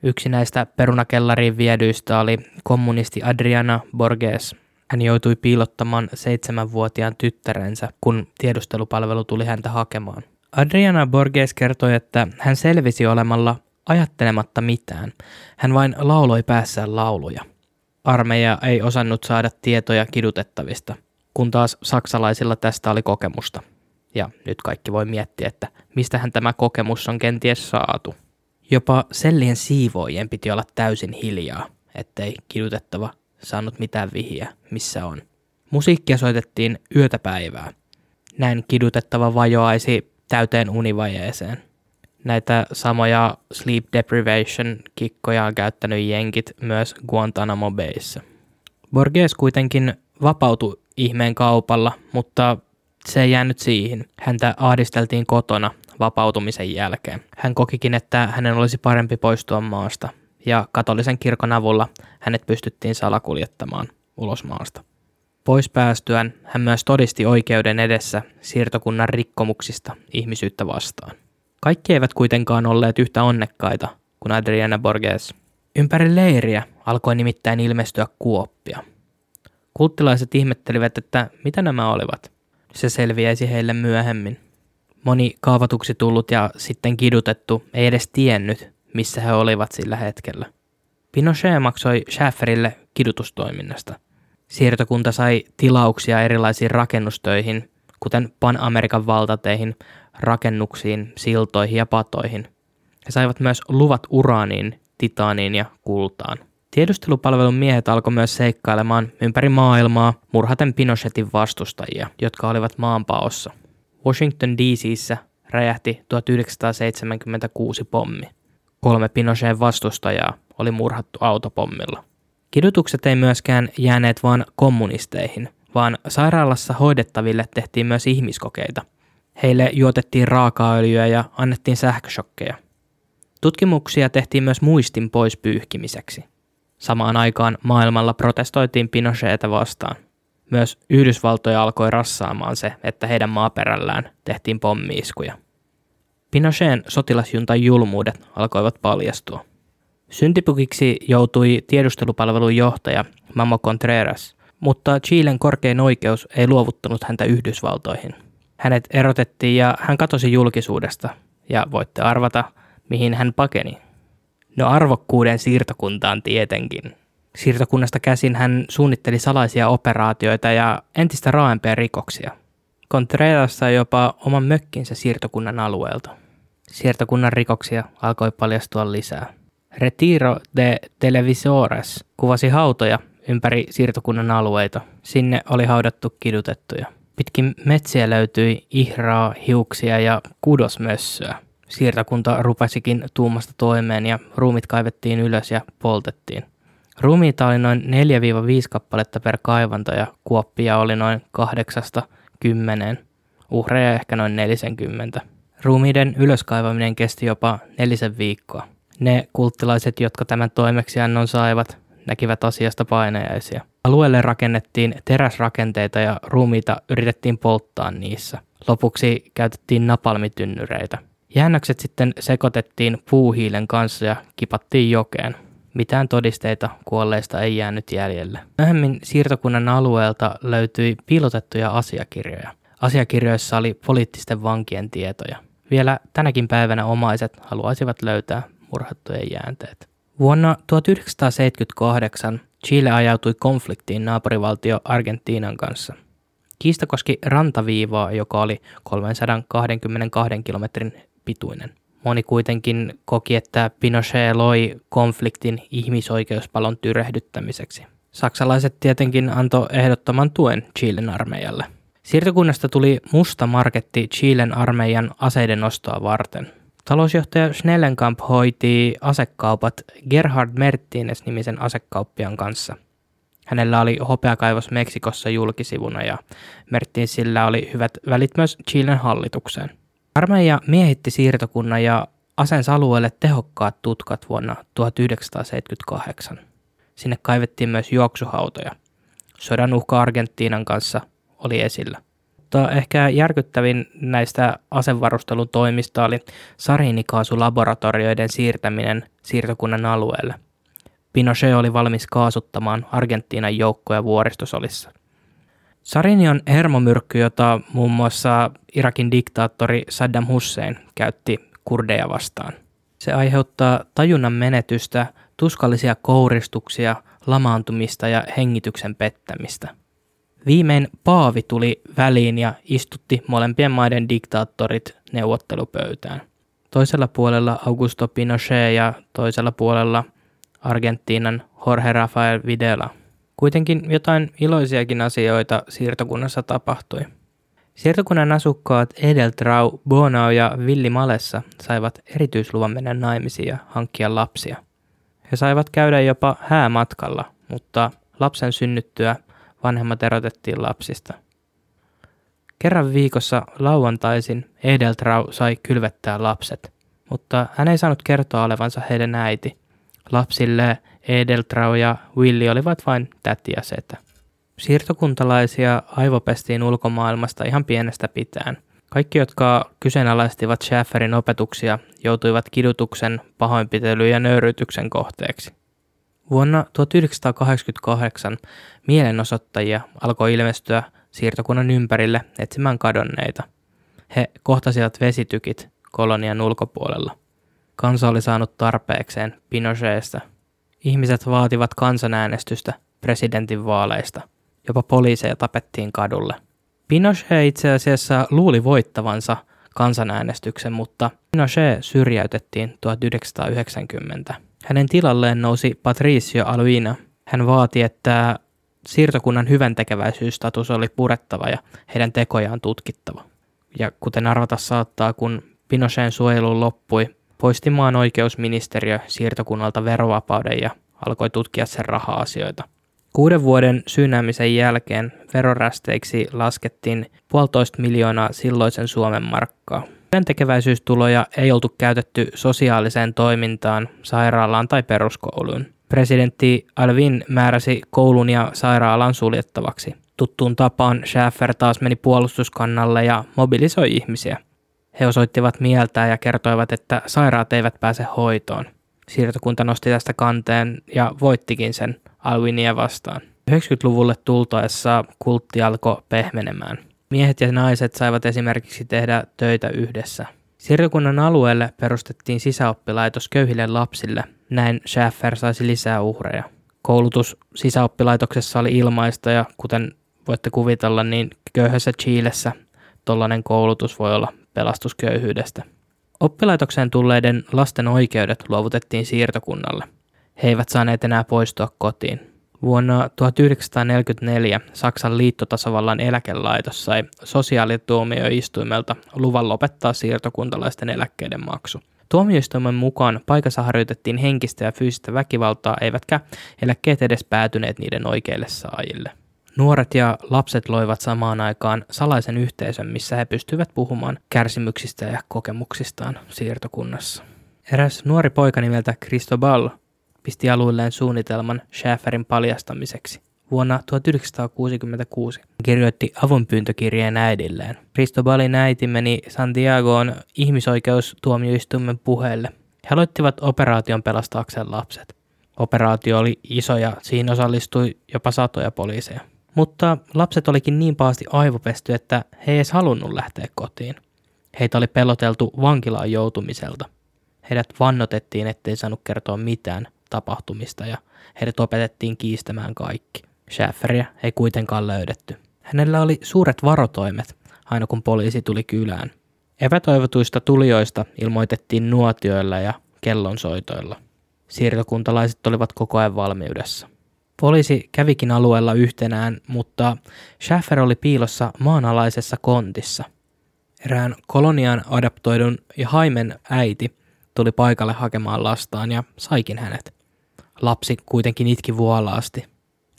Yksi näistä perunakellariin viedyistä oli kommunisti Adriana Borges. Hän joutui piilottamaan seitsemänvuotiaan tyttärensä, kun tiedustelupalvelu tuli häntä hakemaan. Adriana Borges kertoi, että hän selvisi olemalla ajattelematta mitään. Hän vain lauloi päässään lauluja. Armeija ei osannut saada tietoja kidutettavista, kun taas saksalaisilla tästä oli kokemusta. Ja nyt kaikki voi miettiä, että mistähän tämä kokemus on kenties saatu. Jopa sellien siivoojien piti olla täysin hiljaa, ettei kidutettava saanut mitään vihiä, missä on. Musiikkia soitettiin yötä päivää. Näin kidutettava vajoaisi täyteen univajeeseen. Näitä samoja sleep deprivation kikkoja on käyttänyt jenkit myös Guantanamo Bayssä. Borges kuitenkin vapautui ihmeen kaupalla, mutta se ei jäänyt siihen. Häntä ahdisteltiin kotona vapautumisen jälkeen. Hän kokikin, että hänen olisi parempi poistua maasta, ja katolisen kirkon avulla hänet pystyttiin salakuljettamaan ulos maasta. Pois päästyään hän myös todisti oikeuden edessä siirtokunnan rikkomuksista ihmisyyttä vastaan. Kaikki eivät kuitenkaan olleet yhtä onnekkaita kuin Adriana Borges. Ympäri leiriä alkoi nimittäin ilmestyä kuoppia. Kulttilaiset ihmettelivät, että mitä nämä olivat. Se selviäisi heille myöhemmin. Moni kaavatuksi tullut ja sitten kidutettu ei edes tiennyt, missä he olivat sillä hetkellä. Pinochet maksoi Schäferille kidutustoiminnasta. Siirtokunta sai tilauksia erilaisiin rakennustöihin, kuten Pan-Amerikan valtateihin, rakennuksiin, siltoihin ja patoihin. He saivat myös luvat uraaniin, titaaniin ja kultaan. Tiedustelupalvelun miehet alkoi myös seikkailemaan ympäri maailmaa murhaten Pinochetin vastustajia, jotka olivat maanpaossa. Washington DCissä räjähti 1976 pommi. Kolme Pinochetin vastustajaa oli murhattu autopommilla. Kidutukset ei myöskään jääneet vain kommunisteihin, vaan sairaalassa hoidettaville tehtiin myös ihmiskokeita. Heille juotettiin raakaöljyä ja annettiin sähköshokkeja. Tutkimuksia tehtiin myös muistin pois pyyhkimiseksi. Samaan aikaan maailmalla protestoitiin Pinocheta vastaan. Myös Yhdysvaltoja alkoi rassaamaan se, että heidän maaperällään tehtiin pommiiskuja. Pinochetin sotilasjuntan julmuudet alkoivat paljastua. Syntipukiksi joutui tiedustelupalvelun johtaja Mamo Contreras, mutta Chilen korkein oikeus ei luovuttanut häntä Yhdysvaltoihin. Hänet erotettiin ja hän katosi julkisuudesta, ja voitte arvata, mihin hän pakeni. No arvokkuuden siirtokuntaan tietenkin. Siirtokunnasta käsin hän suunnitteli salaisia operaatioita ja entistä raaempia rikoksia. Contreras sai jopa oman mökkinsä siirtokunnan alueelta. Siirtokunnan rikoksia alkoi paljastua lisää. Retiro de Televisores kuvasi hautoja ympäri siirtokunnan alueita. Sinne oli haudattu kidutettuja. Pitkin metsiä löytyi ihraa, hiuksia ja kudosmössöä. Siirtokunta rupesikin tuumasta toimeen ja ruumit kaivettiin ylös ja poltettiin. Ruumiita oli noin 4-5 kappaletta per kaivanto ja kuoppia oli noin 8-10, uhreja ehkä noin 40. Ruumiiden ylöskaivaminen kesti jopa nelisen viikkoa. Ne kulttilaiset, jotka tämän toimeksiannon saivat, näkivät asiasta painajaisia. Alueelle rakennettiin teräsrakenteita ja ruumiita yritettiin polttaa niissä. Lopuksi käytettiin napalmitynnyreitä. Jäännökset sitten sekoitettiin puuhiilen kanssa ja kipattiin jokeen. Mitään todisteita kuolleista ei jäänyt jäljelle. Myöhemmin siirtokunnan alueelta löytyi piilotettuja asiakirjoja. Asiakirjoissa oli poliittisten vankien tietoja. Vielä tänäkin päivänä omaiset haluaisivat löytää murhattujen jäänteet. Vuonna 1978 Chile ajautui konfliktiin naapurivaltio Argentiinan kanssa. Kiista koski rantaviivaa, joka oli 322 kilometrin pituinen. Moni kuitenkin koki, että Pinochet loi konfliktin ihmisoikeuspalon tyrehdyttämiseksi. Saksalaiset tietenkin antoi ehdottoman tuen Chilen armeijalle. Siirtokunnasta tuli musta marketti Chilen armeijan aseiden ostoa varten. Talousjohtaja Schnellenkamp hoiti asekaupat Gerhard Mertines-nimisen asekauppian kanssa. Hänellä oli hopeakaivos Meksikossa julkisivuna ja Mertinsillä oli hyvät välit myös Chilen hallitukseen. Armeija miehitti siirtokunnan ja asensi alueelle tehokkaat tutkat vuonna 1978. Sinne kaivettiin myös juoksuhautoja. Sodan uhka Argentiinan kanssa oli esillä. Mutta ehkä järkyttävin näistä asevarustelun toimista oli sariinikaasulaboratorioiden siirtäminen siirtokunnan alueelle. Pinochet oli valmis kaasuttamaan Argentiinan joukkoja vuoristosolissa. Sarini on hermomyrkky, jota muun muassa Irakin diktaattori Saddam Hussein käytti kurdeja vastaan. Se aiheuttaa tajunnan menetystä, tuskallisia kouristuksia, lamaantumista ja hengityksen pettämistä – Viimein Paavi tuli väliin ja istutti molempien maiden diktaattorit neuvottelupöytään. Toisella puolella Augusto Pinochet ja toisella puolella Argentiinan Jorge Rafael Videla. Kuitenkin jotain iloisiakin asioita siirtokunnassa tapahtui. Siirtokunnan asukkaat Edeltrau, Bonao ja Villi Malessa saivat erityisluvan mennä naimisiin ja hankkia lapsia. He saivat käydä jopa häämatkalla, mutta lapsen synnyttyä – vanhemmat erotettiin lapsista. Kerran viikossa lauantaisin Edeltrau sai kylvettää lapset, mutta hän ei saanut kertoa olevansa heidän äiti. Lapsille Edeltrau ja Willi olivat vain täti ja setä. Siirtokuntalaisia aivopestiin ulkomaailmasta ihan pienestä pitään. Kaikki, jotka kyseenalaistivat Schäferin opetuksia, joutuivat kidutuksen, pahoinpitelyn ja nöyrytyksen kohteeksi. Vuonna 1988 mielenosoittajia alkoi ilmestyä siirtokunnan ympärille etsimään kadonneita. He kohtasivat vesitykit kolonian ulkopuolella. Kansa oli saanut tarpeekseen Pinochetista. Ihmiset vaativat kansanäänestystä presidentin vaaleista. Jopa poliiseja tapettiin kadulle. Pinochet itse asiassa luuli voittavansa kansanäänestyksen, mutta Pinochet syrjäytettiin 1990. Hänen tilalleen nousi Patricio Aluina. Hän vaati, että siirtokunnan hyvän tekeväisyysstatus oli purettava ja heidän tekojaan tutkittava. Ja kuten arvata saattaa, kun Pinochetin suojelu loppui, poisti maan oikeusministeriö siirtokunnalta verovapauden ja alkoi tutkia sen raha-asioita. Kuuden vuoden syynäämisen jälkeen verorästeiksi laskettiin puolitoista miljoonaa silloisen Suomen markkaa. Työntekeväisyystuloja ei oltu käytetty sosiaaliseen toimintaan, sairaalaan tai peruskouluun. Presidentti Alvin määräsi koulun ja sairaalan suljettavaksi. Tuttuun tapaan Schäfer taas meni puolustuskannalle ja mobilisoi ihmisiä. He osoittivat mieltä ja kertoivat, että sairaat eivät pääse hoitoon. Siirtokunta nosti tästä kanteen ja voittikin sen Alvinia vastaan. 90-luvulle tultaessa kultti alkoi pehmenemään. Miehet ja naiset saivat esimerkiksi tehdä töitä yhdessä. Siirtokunnan alueelle perustettiin sisäoppilaitos köyhille lapsille. Näin Schaffer saisi lisää uhreja. Koulutus sisäoppilaitoksessa oli ilmaista ja kuten voitte kuvitella, niin köyhässä Chilessä tollainen koulutus voi olla pelastusköyhyydestä. Oppilaitokseen tulleiden lasten oikeudet luovutettiin siirtokunnalle. He eivät saaneet enää poistua kotiin. Vuonna 1944 Saksan liittotasavallan eläkelaitos sai sosiaalituomioistuimelta luvan lopettaa siirtokuntalaisten eläkkeiden maksu. Tuomioistuimen mukaan paikassa harjoitettiin henkistä ja fyysistä väkivaltaa, eivätkä eläkkeet edes päätyneet niiden oikeille saajille. Nuoret ja lapset loivat samaan aikaan salaisen yhteisön, missä he pystyivät puhumaan kärsimyksistä ja kokemuksistaan siirtokunnassa. Eräs nuori poika nimeltä Cristobal pisti aluilleen suunnitelman Schäferin paljastamiseksi. Vuonna 1966 kirjoitti avunpyyntökirjeen äidilleen. Cristobalin äiti meni Santiagoon ihmisoikeustuomioistuimen puheelle. He aloittivat operaation pelastaakseen lapset. Operaatio oli iso ja siinä osallistui jopa satoja poliiseja. Mutta lapset olikin niin pahasti aivopesty, että he ei edes halunnut lähteä kotiin. Heitä oli peloteltu vankilaan joutumiselta. Heidät vannotettiin, ettei saanut kertoa mitään tapahtumista ja heidät opetettiin kiistämään kaikki. Schäferiä ei kuitenkaan löydetty. Hänellä oli suuret varotoimet, aina kun poliisi tuli kylään. Epätoivotuista tulijoista ilmoitettiin nuotioilla ja kellonsoitoilla. Siirtokuntalaiset olivat koko ajan valmiudessa. Poliisi kävikin alueella yhtenään, mutta Schaffer oli piilossa maanalaisessa kontissa. Erään koloniaan adaptoidun ja haimen äiti tuli paikalle hakemaan lastaan ja saikin hänet. Lapsi kuitenkin itki vuolaasti.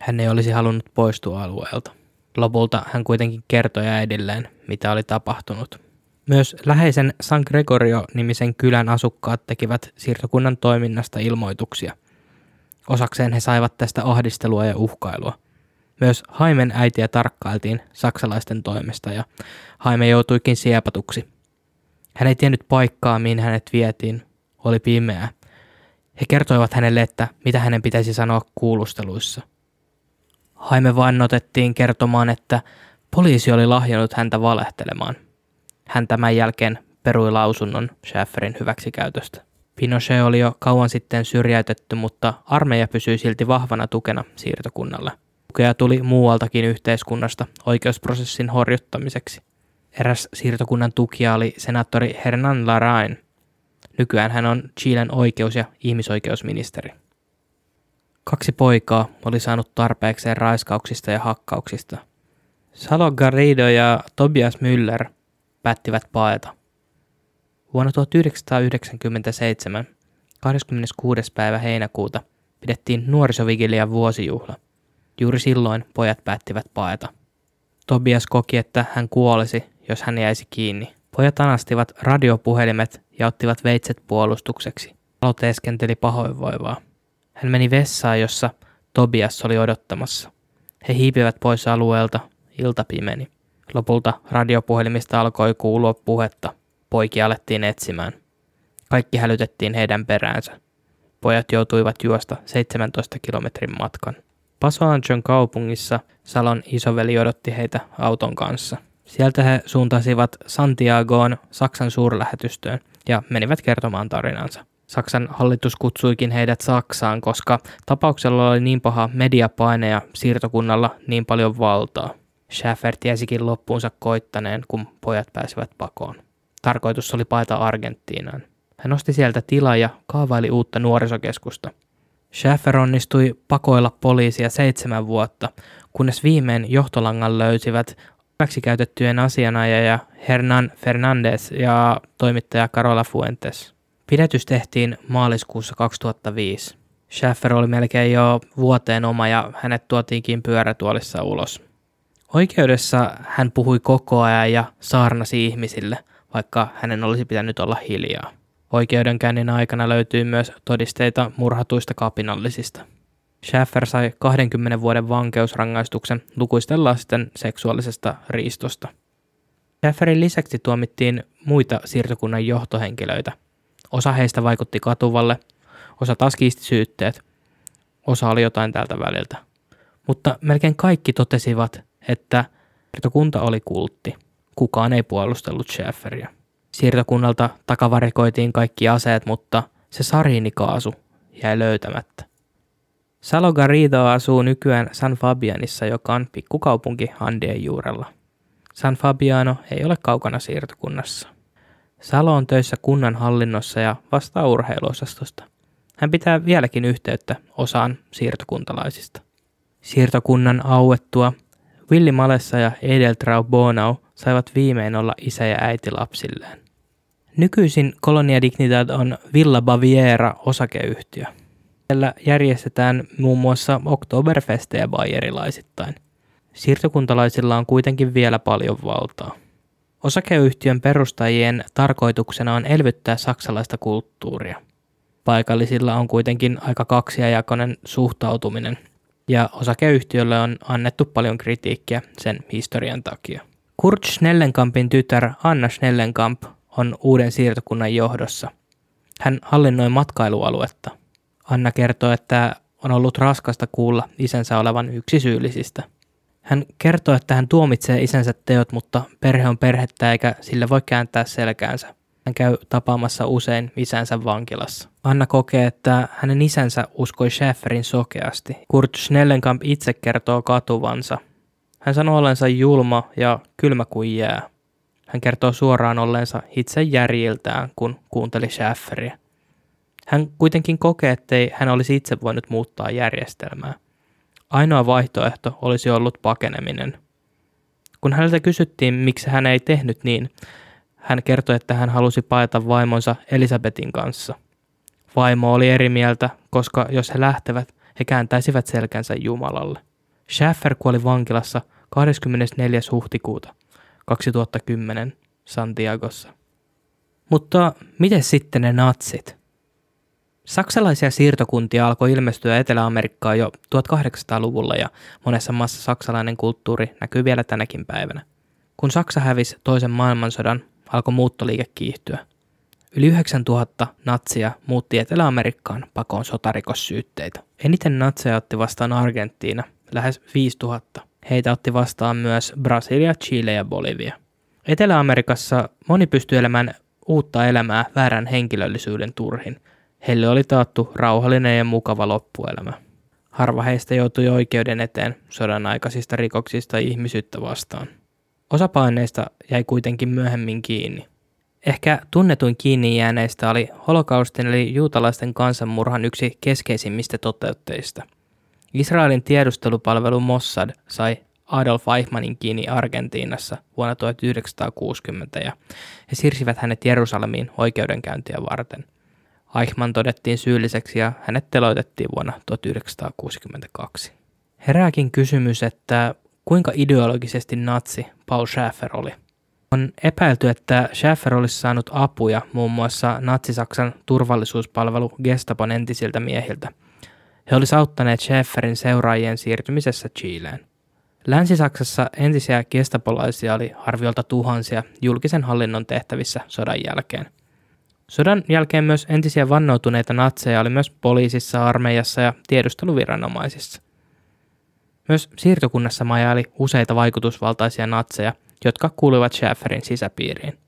Hän ei olisi halunnut poistua alueelta. Lopulta hän kuitenkin kertoi äidilleen, mitä oli tapahtunut. Myös läheisen San Gregorio-nimisen kylän asukkaat tekivät siirtokunnan toiminnasta ilmoituksia. Osakseen he saivat tästä ahdistelua ja uhkailua. Myös Haimen äitiä tarkkailtiin saksalaisten toimesta ja Haime joutuikin siepatuksi. Hän ei tiennyt paikkaa, mihin hänet vietiin. Oli pimeää. He kertoivat hänelle, että mitä hänen pitäisi sanoa kuulusteluissa. Haime vannotettiin kertomaan, että poliisi oli lahjannut häntä valehtelemaan. Hän tämän jälkeen perui lausunnon Schäferin hyväksikäytöstä. Pinochet oli jo kauan sitten syrjäytetty, mutta armeija pysyi silti vahvana tukena siirtokunnalle. Tukea tuli muualtakin yhteiskunnasta oikeusprosessin horjuttamiseksi. Eräs siirtokunnan tukija oli senaattori Hernan Larain. Nykyään hän on Chilen oikeus- ja ihmisoikeusministeri. Kaksi poikaa oli saanut tarpeekseen raiskauksista ja hakkauksista. Salo Garrido ja Tobias Müller päättivät paeta. Vuonna 1997, 26. päivä heinäkuuta, pidettiin nuorisovigilian vuosijuhla. Juuri silloin pojat päättivät paeta. Tobias koki, että hän kuolisi, jos hän jäisi kiinni. Pojat anastivat radiopuhelimet ja ottivat veitset puolustukseksi. Alo teeskenteli pahoinvoivaa. Hän meni vessaan, jossa Tobias oli odottamassa. He hiipivät pois alueelta, ilta pimeni. Lopulta radiopuhelimista alkoi kuulua puhetta. Poikia alettiin etsimään. Kaikki hälytettiin heidän peräänsä. Pojat joutuivat juosta 17 kilometrin matkan. Pasoanchon kaupungissa Salon isoveli odotti heitä auton kanssa. Sieltä he suuntasivat Santiagoon Saksan suurlähetystöön ja menivät kertomaan tarinansa. Saksan hallitus kutsuikin heidät Saksaan, koska tapauksella oli niin paha mediapaine ja siirtokunnalla niin paljon valtaa. Schäfer tiesikin loppuunsa koittaneen, kun pojat pääsivät pakoon. Tarkoitus oli paeta Argentiinaan. Hän nosti sieltä tilaa ja kaavaili uutta nuorisokeskusta. Schäfer onnistui pakoilla poliisia seitsemän vuotta, kunnes viimein johtolangan löysivät hyväksikäytettyjen asianajaja Hernan Fernandez ja toimittaja Carola Fuentes. Pidätys tehtiin maaliskuussa 2005. Schäfer oli melkein jo vuoteen oma ja hänet tuotiinkin pyörätuolissa ulos. Oikeudessa hän puhui koko ajan ja saarnasi ihmisille, vaikka hänen olisi pitänyt olla hiljaa. Oikeudenkäynnin aikana löytyy myös todisteita murhatuista kapinallisista. Schaffer sai 20 vuoden vankeusrangaistuksen lukuisten lasten seksuaalisesta riistosta. Schafferin lisäksi tuomittiin muita siirtokunnan johtohenkilöitä. Osa heistä vaikutti katuvalle, osa taas kiisti syytteet, osa oli jotain tältä väliltä. Mutta melkein kaikki totesivat, että siirtokunta oli kultti. Kukaan ei puolustellut Schäferiä. Siirtokunnalta takavarikoitiin kaikki aseet, mutta se sariinikaasu jäi löytämättä. Salo Garrido asuu nykyään San Fabianissa, joka on pikkukaupunki Andien juurella. San Fabiano ei ole kaukana siirtokunnassa. Salo on töissä kunnan hallinnossa ja vastaa urheiluosastosta. Hän pitää vieläkin yhteyttä osaan siirtokuntalaisista. Siirtokunnan auettua Willi Malessa ja Edeltrau Bonau saivat viimein olla isä ja äiti lapsilleen. Nykyisin Colonia Dignidad on Villa Baviera osakeyhtiö. Siellä järjestetään muun muassa Oktoberfestejä bayerilaisittain. Siirtokuntalaisilla on kuitenkin vielä paljon valtaa. Osakeyhtiön perustajien tarkoituksena on elvyttää saksalaista kulttuuria. Paikallisilla on kuitenkin aika kaksiajakoinen suhtautuminen, ja osakeyhtiölle on annettu paljon kritiikkiä sen historian takia. Kurt Schnellenkampin tytär Anna Schnellenkamp on uuden siirtokunnan johdossa. Hän hallinnoi matkailualuetta. Anna kertoo, että on ollut raskasta kuulla isänsä olevan yksi syyllisistä. Hän kertoo, että hän tuomitsee isänsä teot, mutta perhe on perhettä eikä sille voi kääntää selkäänsä. Hän käy tapaamassa usein isänsä vankilassa. Anna kokee, että hänen isänsä uskoi Schäferin sokeasti. Kurt Schnellenkamp itse kertoo katuvansa. Hän sanoo olensa julma ja kylmä kuin jää. Hän kertoo suoraan ollensa itse järjiltään, kun kuunteli Schäferiä. Hän kuitenkin kokee, ettei hän olisi itse voinut muuttaa järjestelmää. Ainoa vaihtoehto olisi ollut pakeneminen. Kun häneltä kysyttiin, miksi hän ei tehnyt niin, hän kertoi, että hän halusi paeta vaimonsa Elisabetin kanssa. Vaimo oli eri mieltä, koska jos he lähtevät, he kääntäisivät selkänsä Jumalalle. Schaffer kuoli vankilassa 24. huhtikuuta 2010 Santiagossa. Mutta miten sitten ne natsit? Saksalaisia siirtokuntia alkoi ilmestyä Etelä-Amerikkaan jo 1800-luvulla ja monessa maassa saksalainen kulttuuri näkyy vielä tänäkin päivänä. Kun Saksa hävisi toisen maailmansodan, alkoi muuttoliike kiihtyä. Yli 9000 natsia muutti Etelä-Amerikkaan pakoon sotarikossyytteitä. Eniten natseja otti vastaan Argentiina, lähes 5000. Heitä otti vastaan myös Brasilia, Chile ja Bolivia. Etelä-Amerikassa moni pystyi elämään uutta elämää väärän henkilöllisyyden turhin. Heille oli taattu rauhallinen ja mukava loppuelämä. Harva heistä joutui oikeuden eteen sodan aikaisista rikoksista ihmisyyttä vastaan. Osa paineista jäi kuitenkin myöhemmin kiinni. Ehkä tunnetuin kiinni jääneistä oli holokaustin eli juutalaisten kansanmurhan yksi keskeisimmistä toteutteista. Israelin tiedustelupalvelu Mossad sai Adolf Eichmannin kiinni Argentiinassa vuonna 1960 ja he sirsivät hänet Jerusalemiin oikeudenkäyntiä varten. Eichmann todettiin syylliseksi ja hänet teloitettiin vuonna 1962. Herääkin kysymys, että kuinka ideologisesti natsi Paul Schäfer oli. On epäilty, että Schäfer olisi saanut apuja muun muassa natsisaksan turvallisuuspalvelu Gestapon entisiltä miehiltä. He olisivat auttaneet Schäferin seuraajien siirtymisessä Chileen. Länsi-Saksassa entisiä gestapolaisia oli arviolta tuhansia julkisen hallinnon tehtävissä sodan jälkeen. Sodan jälkeen myös entisiä vannoutuneita natseja oli myös poliisissa, armeijassa ja tiedusteluviranomaisissa. Myös siirtokunnassa majaili useita vaikutusvaltaisia natseja, jotka kuuluivat Schäferin sisäpiiriin.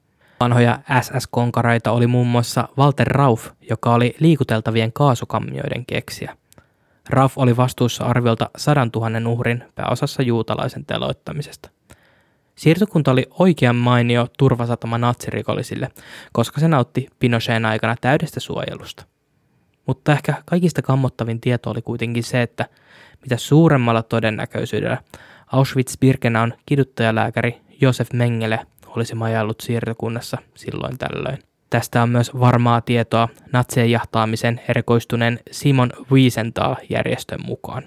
Vanhoja SS-konkaraita oli muun muassa Walter Rauf, joka oli liikuteltavien kaasukammioiden keksiä. Rauf oli vastuussa arviolta sadan tuhannen uhrin pääosassa juutalaisen teloittamisesta. Siirtokunta oli oikean mainio turvasatama natsirikollisille, koska se nautti Pinochetin aikana täydestä suojelusta. Mutta ehkä kaikista kammottavin tieto oli kuitenkin se, että mitä suuremmalla todennäköisyydellä Auschwitz-Birkenaun kiduttajalääkäri Josef Mengele olisi majallut siirtokunnassa silloin tällöin. Tästä on myös varmaa tietoa natsien jahtaamisen erikoistuneen Simon Wiesenthal-järjestön mukaan.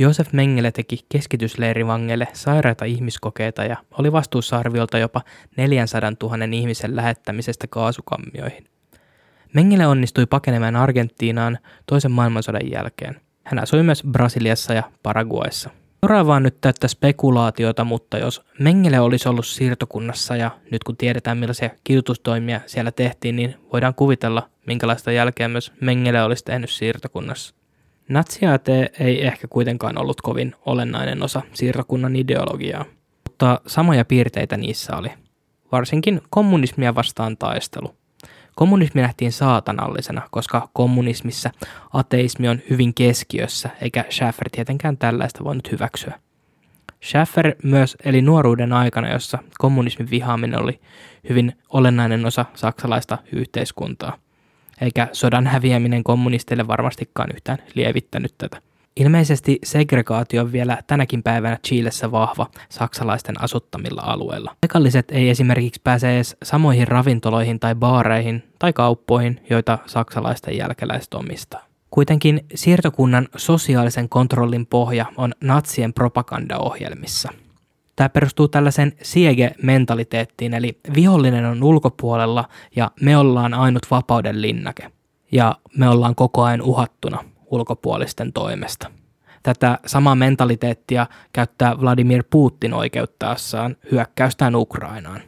Josef Mengele teki keskitysleirivangeille sairaita ihmiskokeita ja oli vastuussa arviolta jopa 400 000 ihmisen lähettämisestä kaasukammioihin. Mengele onnistui pakenemaan Argentiinaan toisen maailmansodan jälkeen. Hän asui myös Brasiliassa ja Paraguayssa. Seuraava on nyt täyttä spekulaatiota, mutta jos Mengele olisi ollut siirtokunnassa ja nyt kun tiedetään millaisia kidutustoimia siellä tehtiin, niin voidaan kuvitella, minkälaista jälkeä myös Mengele olisi tehnyt siirtokunnassa. Natsiaate ei ehkä kuitenkaan ollut kovin olennainen osa siirtokunnan ideologiaa, mutta samoja piirteitä niissä oli. Varsinkin kommunismia vastaan taistelu. Kommunismi nähtiin saatanallisena, koska kommunismissa ateismi on hyvin keskiössä, eikä Schaffer tietenkään tällaista voinut hyväksyä. Schaffer myös eli nuoruuden aikana, jossa kommunismin vihaaminen oli hyvin olennainen osa saksalaista yhteiskuntaa, eikä sodan häviäminen kommunisteille varmastikaan yhtään lievittänyt tätä. Ilmeisesti segregaatio on vielä tänäkin päivänä Chilessä vahva saksalaisten asuttamilla alueilla. Paikalliset ei esimerkiksi pääse edes samoihin ravintoloihin tai baareihin tai kauppoihin, joita saksalaisten jälkeläiset omistaa. Kuitenkin siirtokunnan sosiaalisen kontrollin pohja on natsien propagandaohjelmissa. Tämä perustuu tällaisen siege-mentaliteettiin, eli vihollinen on ulkopuolella ja me ollaan ainut vapauden linnake. Ja me ollaan koko ajan uhattuna ulkopuolisten toimesta. Tätä samaa mentaliteettia käyttää Vladimir Putin oikeuttaessaan hyökkäystään Ukrainaan.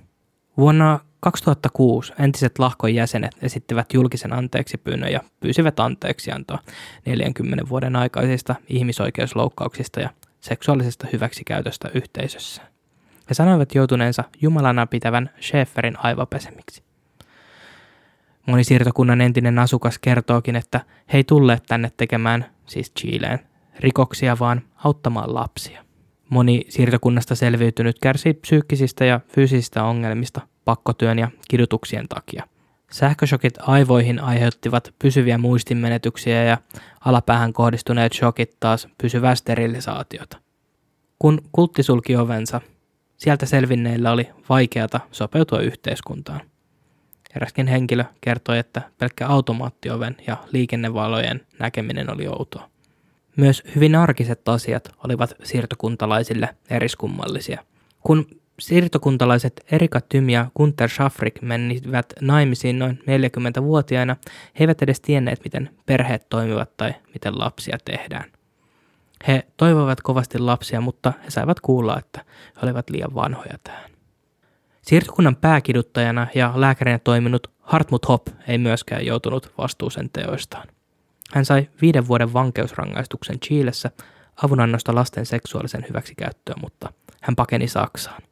Vuonna 2006 entiset lahkon jäsenet esittivät julkisen anteeksipyynnön ja pyysivät anteeksiantoa 40 vuoden aikaisista ihmisoikeusloukkauksista ja seksuaalisesta hyväksikäytöstä yhteisössä. He sanoivat joutuneensa Jumalana pitävän Schäferin aivopesemiksi. Moni siirtokunnan entinen asukas kertookin, että he ei tulleet tänne tekemään, siis Chileen, rikoksia, vaan auttamaan lapsia. Moni siirtokunnasta selviytynyt kärsii psyykkisistä ja fyysisistä ongelmista pakkotyön ja kidutuksien takia. Sähköshokit aivoihin aiheuttivat pysyviä muistinmenetyksiä ja alapäähän kohdistuneet shokit taas pysyvää sterilisaatiota. Kun kultti sulki ovensa, sieltä selvinneillä oli vaikeata sopeutua yhteiskuntaan. Eräskin henkilö kertoi, että pelkkä automaattioven ja liikennevalojen näkeminen oli outoa. Myös hyvin arkiset asiat olivat siirtokuntalaisille eriskummallisia. Kun siirtokuntalaiset Erika Tym ja Gunther Schaffrik menivät naimisiin noin 40-vuotiaina, he eivät edes tienneet, miten perheet toimivat tai miten lapsia tehdään. He toivoivat kovasti lapsia, mutta he saivat kuulla, että he olivat liian vanhoja tähän. Siirtokunnan pääkiduttajana ja lääkärinä toiminut Hartmut Hopp ei myöskään joutunut vastuuseen teoistaan. Hän sai viiden vuoden vankeusrangaistuksen Chiilessä avunannosta lasten seksuaalisen hyväksikäyttöön, mutta hän pakeni Saksaan.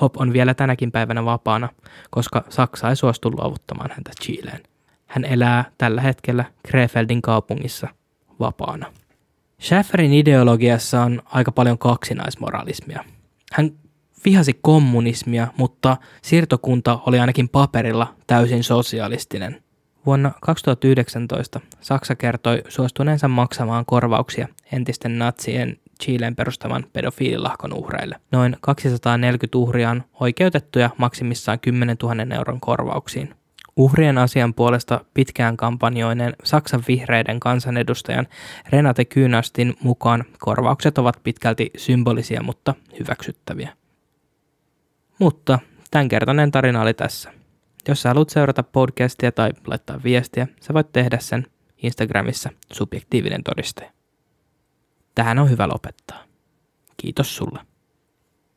Hopp on vielä tänäkin päivänä vapaana, koska Saksa ei suostu luovuttamaan häntä Chileen. Hän elää tällä hetkellä Krefeldin kaupungissa vapaana. Schäferin ideologiassa on aika paljon kaksinaismoralismia. Hän vihasi kommunismia, mutta siirtokunta oli ainakin paperilla täysin sosialistinen. Vuonna 2019 Saksa kertoi suostuneensa maksamaan korvauksia entisten natsien Chileen perustaman pedofiililahkon uhreille. Noin 240 uhria on oikeutettuja maksimissaan 10 000 euron korvauksiin. Uhrien asian puolesta pitkään kampanjoineen Saksan vihreiden kansanedustajan Renate Kynastin mukaan korvaukset ovat pitkälti symbolisia, mutta hyväksyttäviä. Mutta tämänkertainen tarina oli tässä. Jos sä haluat seurata podcastia tai laittaa viestiä, sä voit tehdä sen Instagramissa subjektiivinen todistaja. Tähän on hyvä lopettaa. Kiitos sulle.